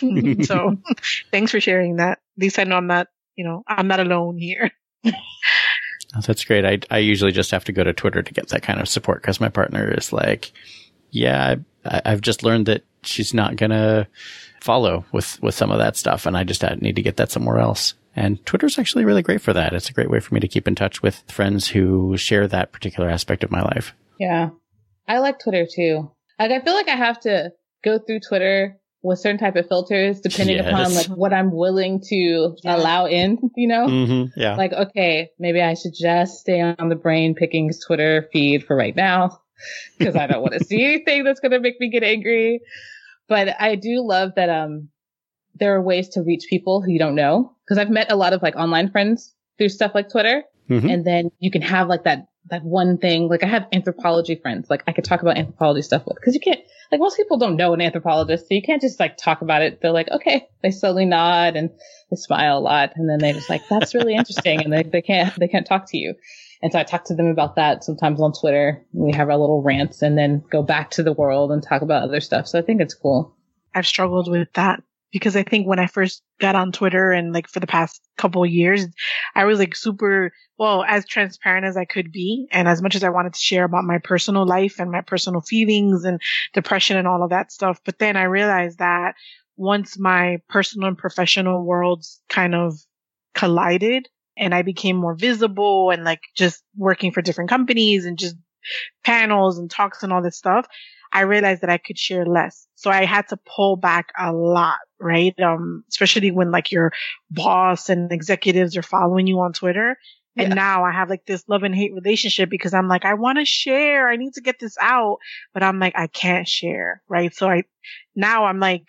[LAUGHS] so [LAUGHS] thanks for sharing that. At least I know I'm not, you know, I'm not alone here. [LAUGHS] Oh, that's great. I, I usually just have to go to Twitter to get that kind of support because my partner is like, yeah, I, I've just learned that she's not going to follow with, with some of that stuff. And I just need to get that somewhere else. And Twitter's actually really great for that. It's a great way for me to keep in touch with friends who share that particular aspect of my life. Yeah. I like Twitter too. Like, I feel like I have to go through Twitter with certain type of filters depending yes. upon like what I'm willing to yeah. allow in, [LAUGHS] you know? Mm-hmm. Yeah. Like, okay, maybe I should just stay on the brain picking Twitter feed for right now because I don't want to see anything that's going to make me get angry. But I do love that, um, there are ways to reach people who you don't know. Cause I've met a lot of like online friends through stuff like Twitter. Mm-hmm. And then you can have like that, that one thing. Like I have anthropology friends. Like I could talk about anthropology stuff with, cause you can't, like most people don't know an anthropologist. So you can't just like talk about it. They're like, okay, they slowly nod and they smile a lot. And then they're just like, that's really interesting. And they, they can't, they can't talk to you. And so I talk to them about that sometimes on Twitter. We have our little rants and then go back to the world and talk about other stuff. So I think it's cool. I've struggled with that because I think when I first got on Twitter and like for the past couple years, I was like super, well, as transparent as I could be. And as much as I wanted to share about my personal life and my personal feelings and depression and all of that stuff. But then I realized that once my personal and professional worlds kind of collided, and I became more visible and like just working for different companies and just panels and talks and all this stuff, I realized that I could share less. So I had to pull back a lot, right? Um, especially when like your boss and executives are following you on Twitter. And yeah. now I have like this love and hate relationship because I'm like, I want to share. I need to get this out, but I'm like, I can't share, right? So I, now I'm like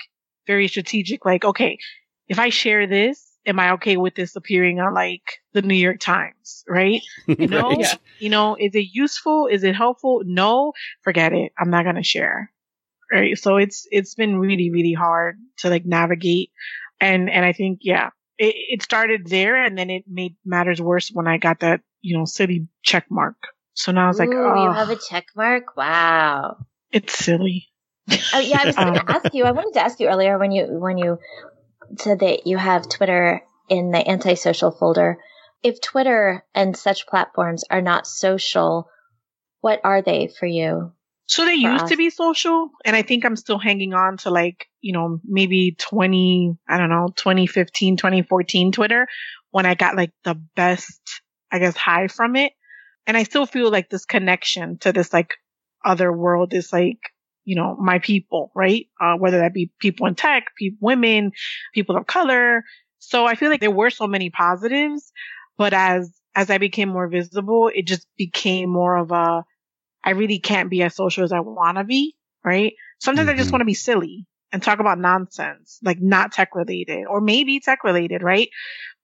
very strategic, like, okay, if I share this, am I okay with this appearing on like the New York Times, right? [LAUGHS] You know, right. you know, is it useful? Is it helpful? No, forget it. I'm not going to share. Right. So it's, it's been really, really hard to like navigate. And, and I think, yeah, it, it started there and then it made matters worse when I got that, you know, city check mark. So now I was Ooh, like, oh, you have a check mark? Wow. it's silly. Oh yeah, I was going [LAUGHS] Um, to ask you. I wanted to ask you earlier when you when you said that you have Twitter in the antisocial folder. If Twitter and such platforms are not social, what are they for you? So they used us. to be social, and I think I'm still hanging on to like, you know, maybe 20, I don't know, 2015, 2014 Twitter when I got like the best, I guess, high from it. And I still feel like this connection to this like other world is like, you know, my people, right? Uh, whether that be people in tech, women, people of color. So I feel like there were so many positives, but as, as I became more visible, it just became more of a, I really can't be as social as I want to be, right? Sometimes I just Mhm. want to be silly and talk about nonsense, like not tech related or maybe tech related, right?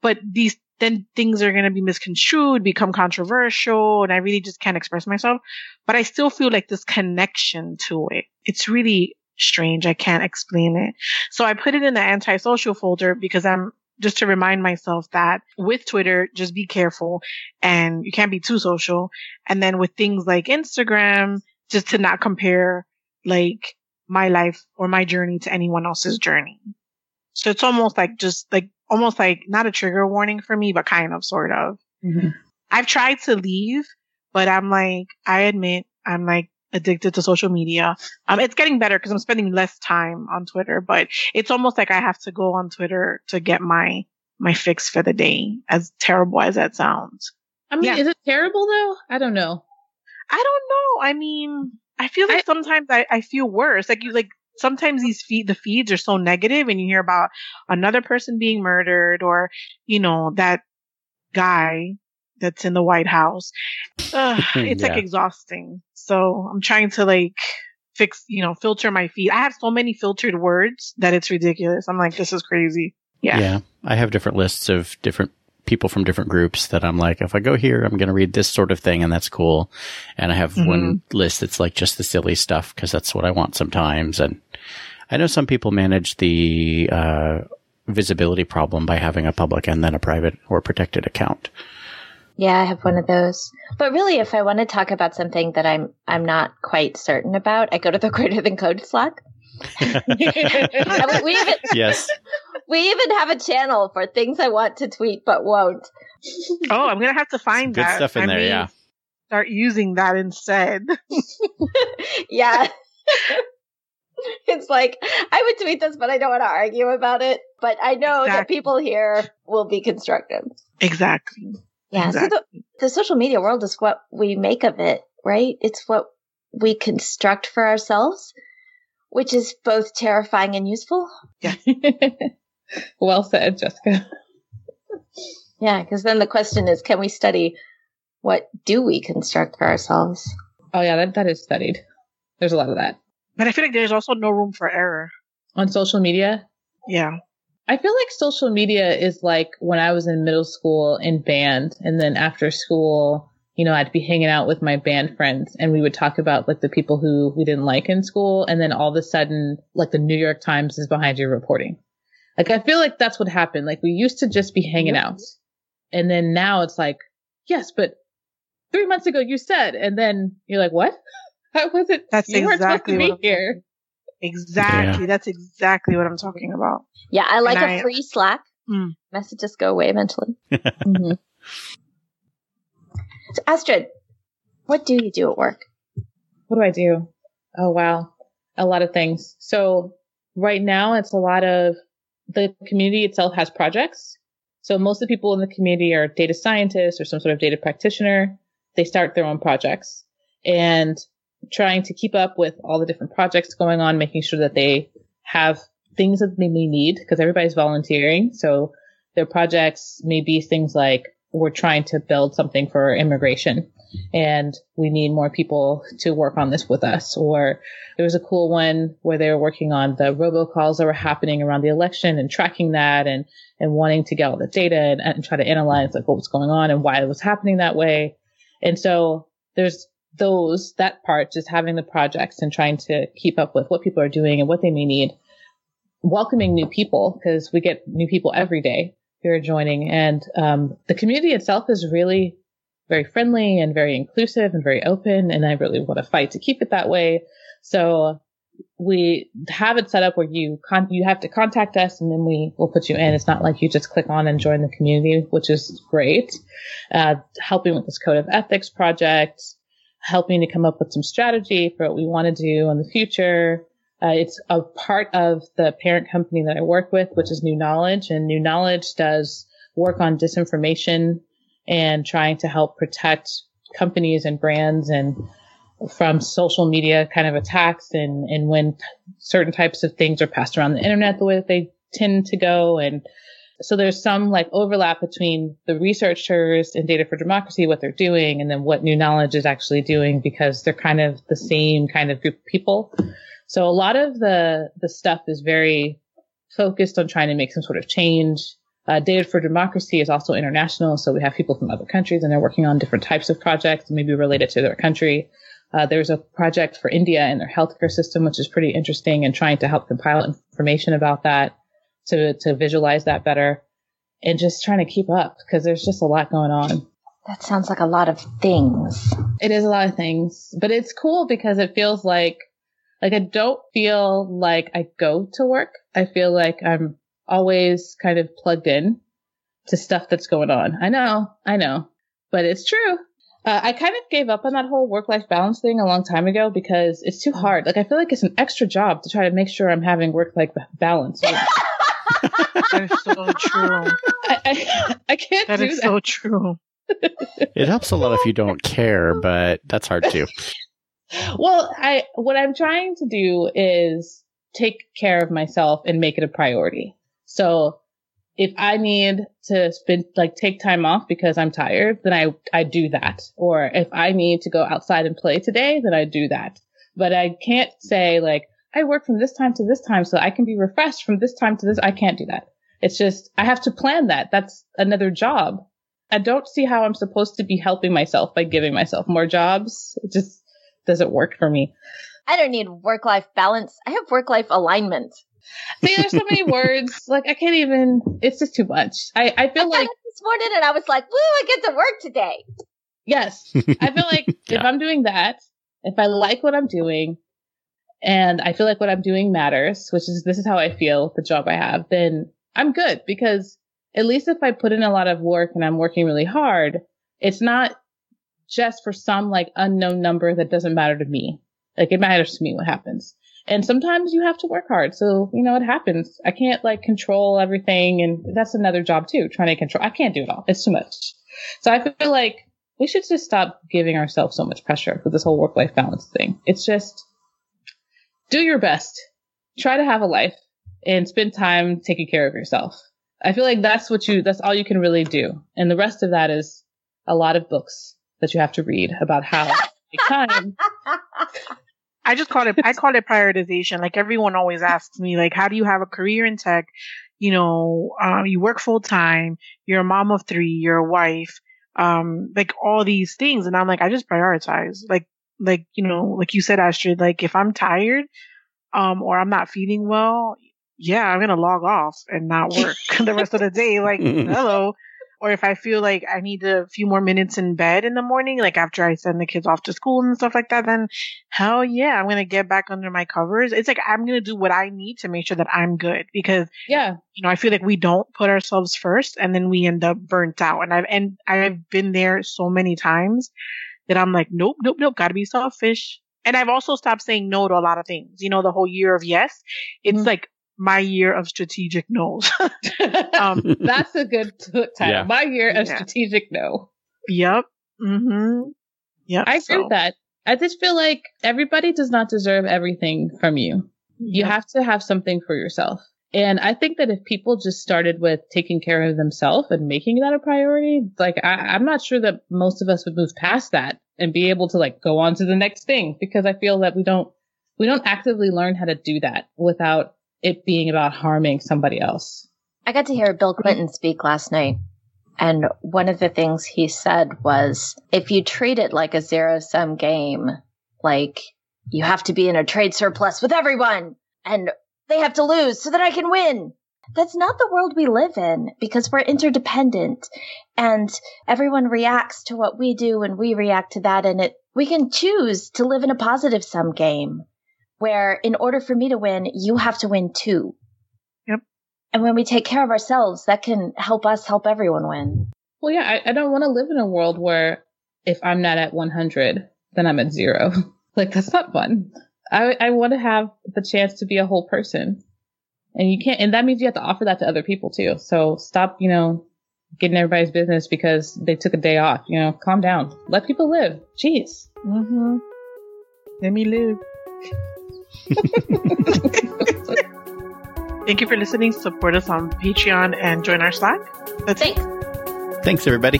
But these, then things are going to be misconstrued, become controversial, and I really just can't express myself. But I still feel like this connection to it. It's really strange. I can't explain it. So I put it in the antisocial folder because I'm just to remind myself that with Twitter, just be careful and you can't be too social. And then with things like Instagram, just to not compare like my life or my journey to anyone else's journey. So it's almost like just like almost like not a trigger warning for me, but kind of sort of. I've tried to leave, but I'm like, I admit I'm like addicted to social media. Um, it's getting better because I'm spending less time on Twitter, but it's almost like I have to go on Twitter to get my, my fix for the day, as terrible as that sounds. I mean, Yeah. is it terrible though? I don't know. I don't know. I mean, I feel like sometimes I, I feel worse. Like you, like sometimes these feed, the feeds are so negative and you hear about another person being murdered or, you know, that guy that's in the White House. Ugh, [LAUGHS] it's like exhausting. So I'm trying to like fix, you know, filter my feed. I have so many filtered words that it's ridiculous. I'm like, this is crazy. Yeah. Yeah. I have different lists of different people from different groups that I'm like, if I go here, I'm going to read this sort of thing and that's cool. And I have one list that's like just the silly stuff because that's what I want sometimes. And I know some people manage the, uh, visibility problem by having a public and then a private or protected account. Yeah, I have one of those. But really, if I want to talk about something that I'm I'm not quite certain about, I go to the [LAUGHS] Greater Than Code Slack. [LAUGHS] [LAUGHS] We, we even yes. We even have a channel for things I want to tweet but won't. [LAUGHS] Oh, I'm going to have to find Good that. stuff in I there. may Yeah. Start using that instead. [LAUGHS] [LAUGHS] yeah. it's like I would tweet this, but I don't want to argue about it. But I know that people here will be constructive. exactly. Yeah. So the, the social media world is what we make of it, right? It's what we construct for ourselves, which is both terrifying and useful. Well said, Jessica. Yeah, because then the question is, can we study what do we construct for ourselves? Oh yeah, that, that is studied. There's a lot of that. But I feel like there's also no room for error. On social media, Yeah. I feel like social media is like when I was in middle school in band and then after school, you know, I'd be hanging out with my band friends and we would talk about like the people who we didn't like in school. And then all of a sudden, like the New York Times is behind you reporting. Like I feel like that's what happened. Like we used to just be hanging out. And then now it's like, yes, but three months ago you said, and then you're like, what? [LAUGHS] How was it? That's you weren't exactly supposed to what be I'm- here. Exactly. That's exactly what I'm talking about. Yeah, I like And a I- free Slack. Mm. Messages go away eventually. [LAUGHS] Mhm. So Astrid, what do you do at work? What do I do? Oh, wow. A lot of things. So right now it's a lot of the community itself has projects. So most of the people in the community are data scientists or some sort of data practitioner. They start their own projects and trying to keep up with all the different projects going on, making sure that they have things that they may need because everybody's volunteering. So their projects may be things like we're trying to build something for immigration and we need more people to work on this with us. Or there was a cool one where they were working on the robocalls that were happening around the election and tracking that and, and wanting to get all the data and, and try to analyze like what was going on and why it was happening that way. And so there's those, that part, just having the projects and trying to keep up with what people are doing and what they may need. Welcoming new people because we get new people every day. who are joining. And um, the community itself is really very friendly and very inclusive and very open. And I really want to fight to keep it that way. So we have it set up where you con- you have to contact us and then we will put you in. It's not like you just click on and join the community, which is great. Uh, helping with this code of ethics project, helping to come up with some strategy for what we want to do in the future. Uh, it's a part of the parent company that I work with, which is New Knowledge, and New Knowledge does work on disinformation and trying to help protect companies and brands and from social media kind of attacks and, and when t- certain types of things are passed around the internet the way that they tend to go. And so there's some like overlap between the researchers and Data for Democracy, what they're doing, and then what New Knowledge is actually doing because they're kind of the same kind of group of people. So a lot of the, the stuff is very focused on trying to make some sort of change. Uh, Data for Democracy is also international. So we have people from other countries and they're working on different types of projects, maybe related to their country. Uh, there's a project for India and their healthcare system, which is pretty interesting and trying to help compile information about that to, to visualize that better and just trying to keep up because there's just a lot going on. That sounds like a lot of things. It is a lot of things, but it's cool because it feels like like I don't feel like I go to work. I feel like I'm always kind of plugged in to stuff that's going on. I know, I know, but it's true. Uh, I kind of gave up on that whole work life balance thing a long time ago because it's too hard. Like I feel like it's an extra job to try to make sure I'm having work life balance. [LAUGHS] that is so true. I, I, [LAUGHS] I can't that do is that. so true. [LAUGHS] It helps a lot if you don't care, but that's hard too. well, I what I'm trying to do is take care of myself and make it a priority. So if I need to spend like take time off because I'm tired, then I I do that. Or if I need to go outside and play today, then I do that. But I can't say like I work from this time to this time so I can be refreshed from this time to this. I can't do that. It's just I have to plan that. That's another job. I don't see how I'm supposed to be helping myself by giving myself more jobs. It just doesn't work for me. I don't need work life balance. I have work life alignment. See, there's so many words. Like I can't even. It's just too much. I I feel I got like up this morning and I was like, "Woo! I get to work today." yes. I feel like [LAUGHS] if I'm doing that, if I like what I'm doing, and I feel like what I'm doing matters, which is this is how I feel the job I have, then I'm good because at least if I put in a lot of work and I'm working really hard, it's not just for some like unknown number that doesn't matter to me. Like it matters to me what happens. And sometimes you have to work hard. So, you know, it happens. I can't like control everything. And that's another job too, trying to control. I can't do it all. It's too much. So I feel like we should just stop giving ourselves so much pressure with this whole work life balance thing. It's just do your best. Try to have a life and spend time taking care of yourself. I feel like that's what you, that's all you can really do. And the rest of that is a lot of books that you have to read about how to take time. [LAUGHS] I just call it I call it prioritization. Like everyone always asks me, like, how do you have a career in tech? You know, um, you work full time, you're a mom of three, you're a wife, um, like all these things. And I'm like, I just prioritize. Like, like, you know, like you said, Astrid, like if I'm tired, um, or I'm not feeling well, yeah, I'm gonna log off and not work [LAUGHS] the rest of the day. Like, [LAUGHS] hello. Or if I feel like I need a few more minutes in bed in the morning, like after I send the kids off to school and stuff like that, then hell yeah, I'm gonna get back under my covers. It's like I'm gonna do what I need to make sure that I'm good because Yeah. you know I feel like we don't put ourselves first and then we end up burnt out. And I've and I've been there so many times that I'm like, nope, nope, nope, gotta be selfish. And I've also stopped saying no to a lot of things. You know, the whole year of yes, it's Mhm. like my year of strategic no's. [LAUGHS] um, That's a good t- title. Yeah. My year of Yeah. strategic no. yep. Mm-hmm. Yep. I agree so, with that. I just feel like everybody does not deserve everything from you. You yep. have to have something for yourself. And I think that if people just started with taking care of themselves and making that a priority, like I, I'm not sure that most of us would move past that and be able to like go on to the next thing because I feel that we don't, we don't actively learn how to do that without it being about harming somebody else. I got to hear Bill Clinton speak last night. And one of the things he said was if you treat it like a zero sum game, like you have to be in a trade surplus with everyone and they have to lose so that I can win. That's not the world we live in because we're interdependent and everyone reacts to what we do and we react to that. And it, we can choose to live in a positive sum game where in order for me to win, you have to win too. Yep. And when we take care of ourselves, that can help us help everyone win. Well, yeah, I, I don't want to live in a world where if I'm not at 100, then I'm at zero. [LAUGHS] like that's not fun. I, I want to have the chance to be a whole person. And you can't, and that means you have to offer that to other people too. So stop, you know, getting everybody's business because they took a day off. You know, calm down. Let people live. Jeez. Mm-hmm. Let me live. Thank you for listening. Support us on Patreon and join our Slack. That's Thanks. Thanks, everybody.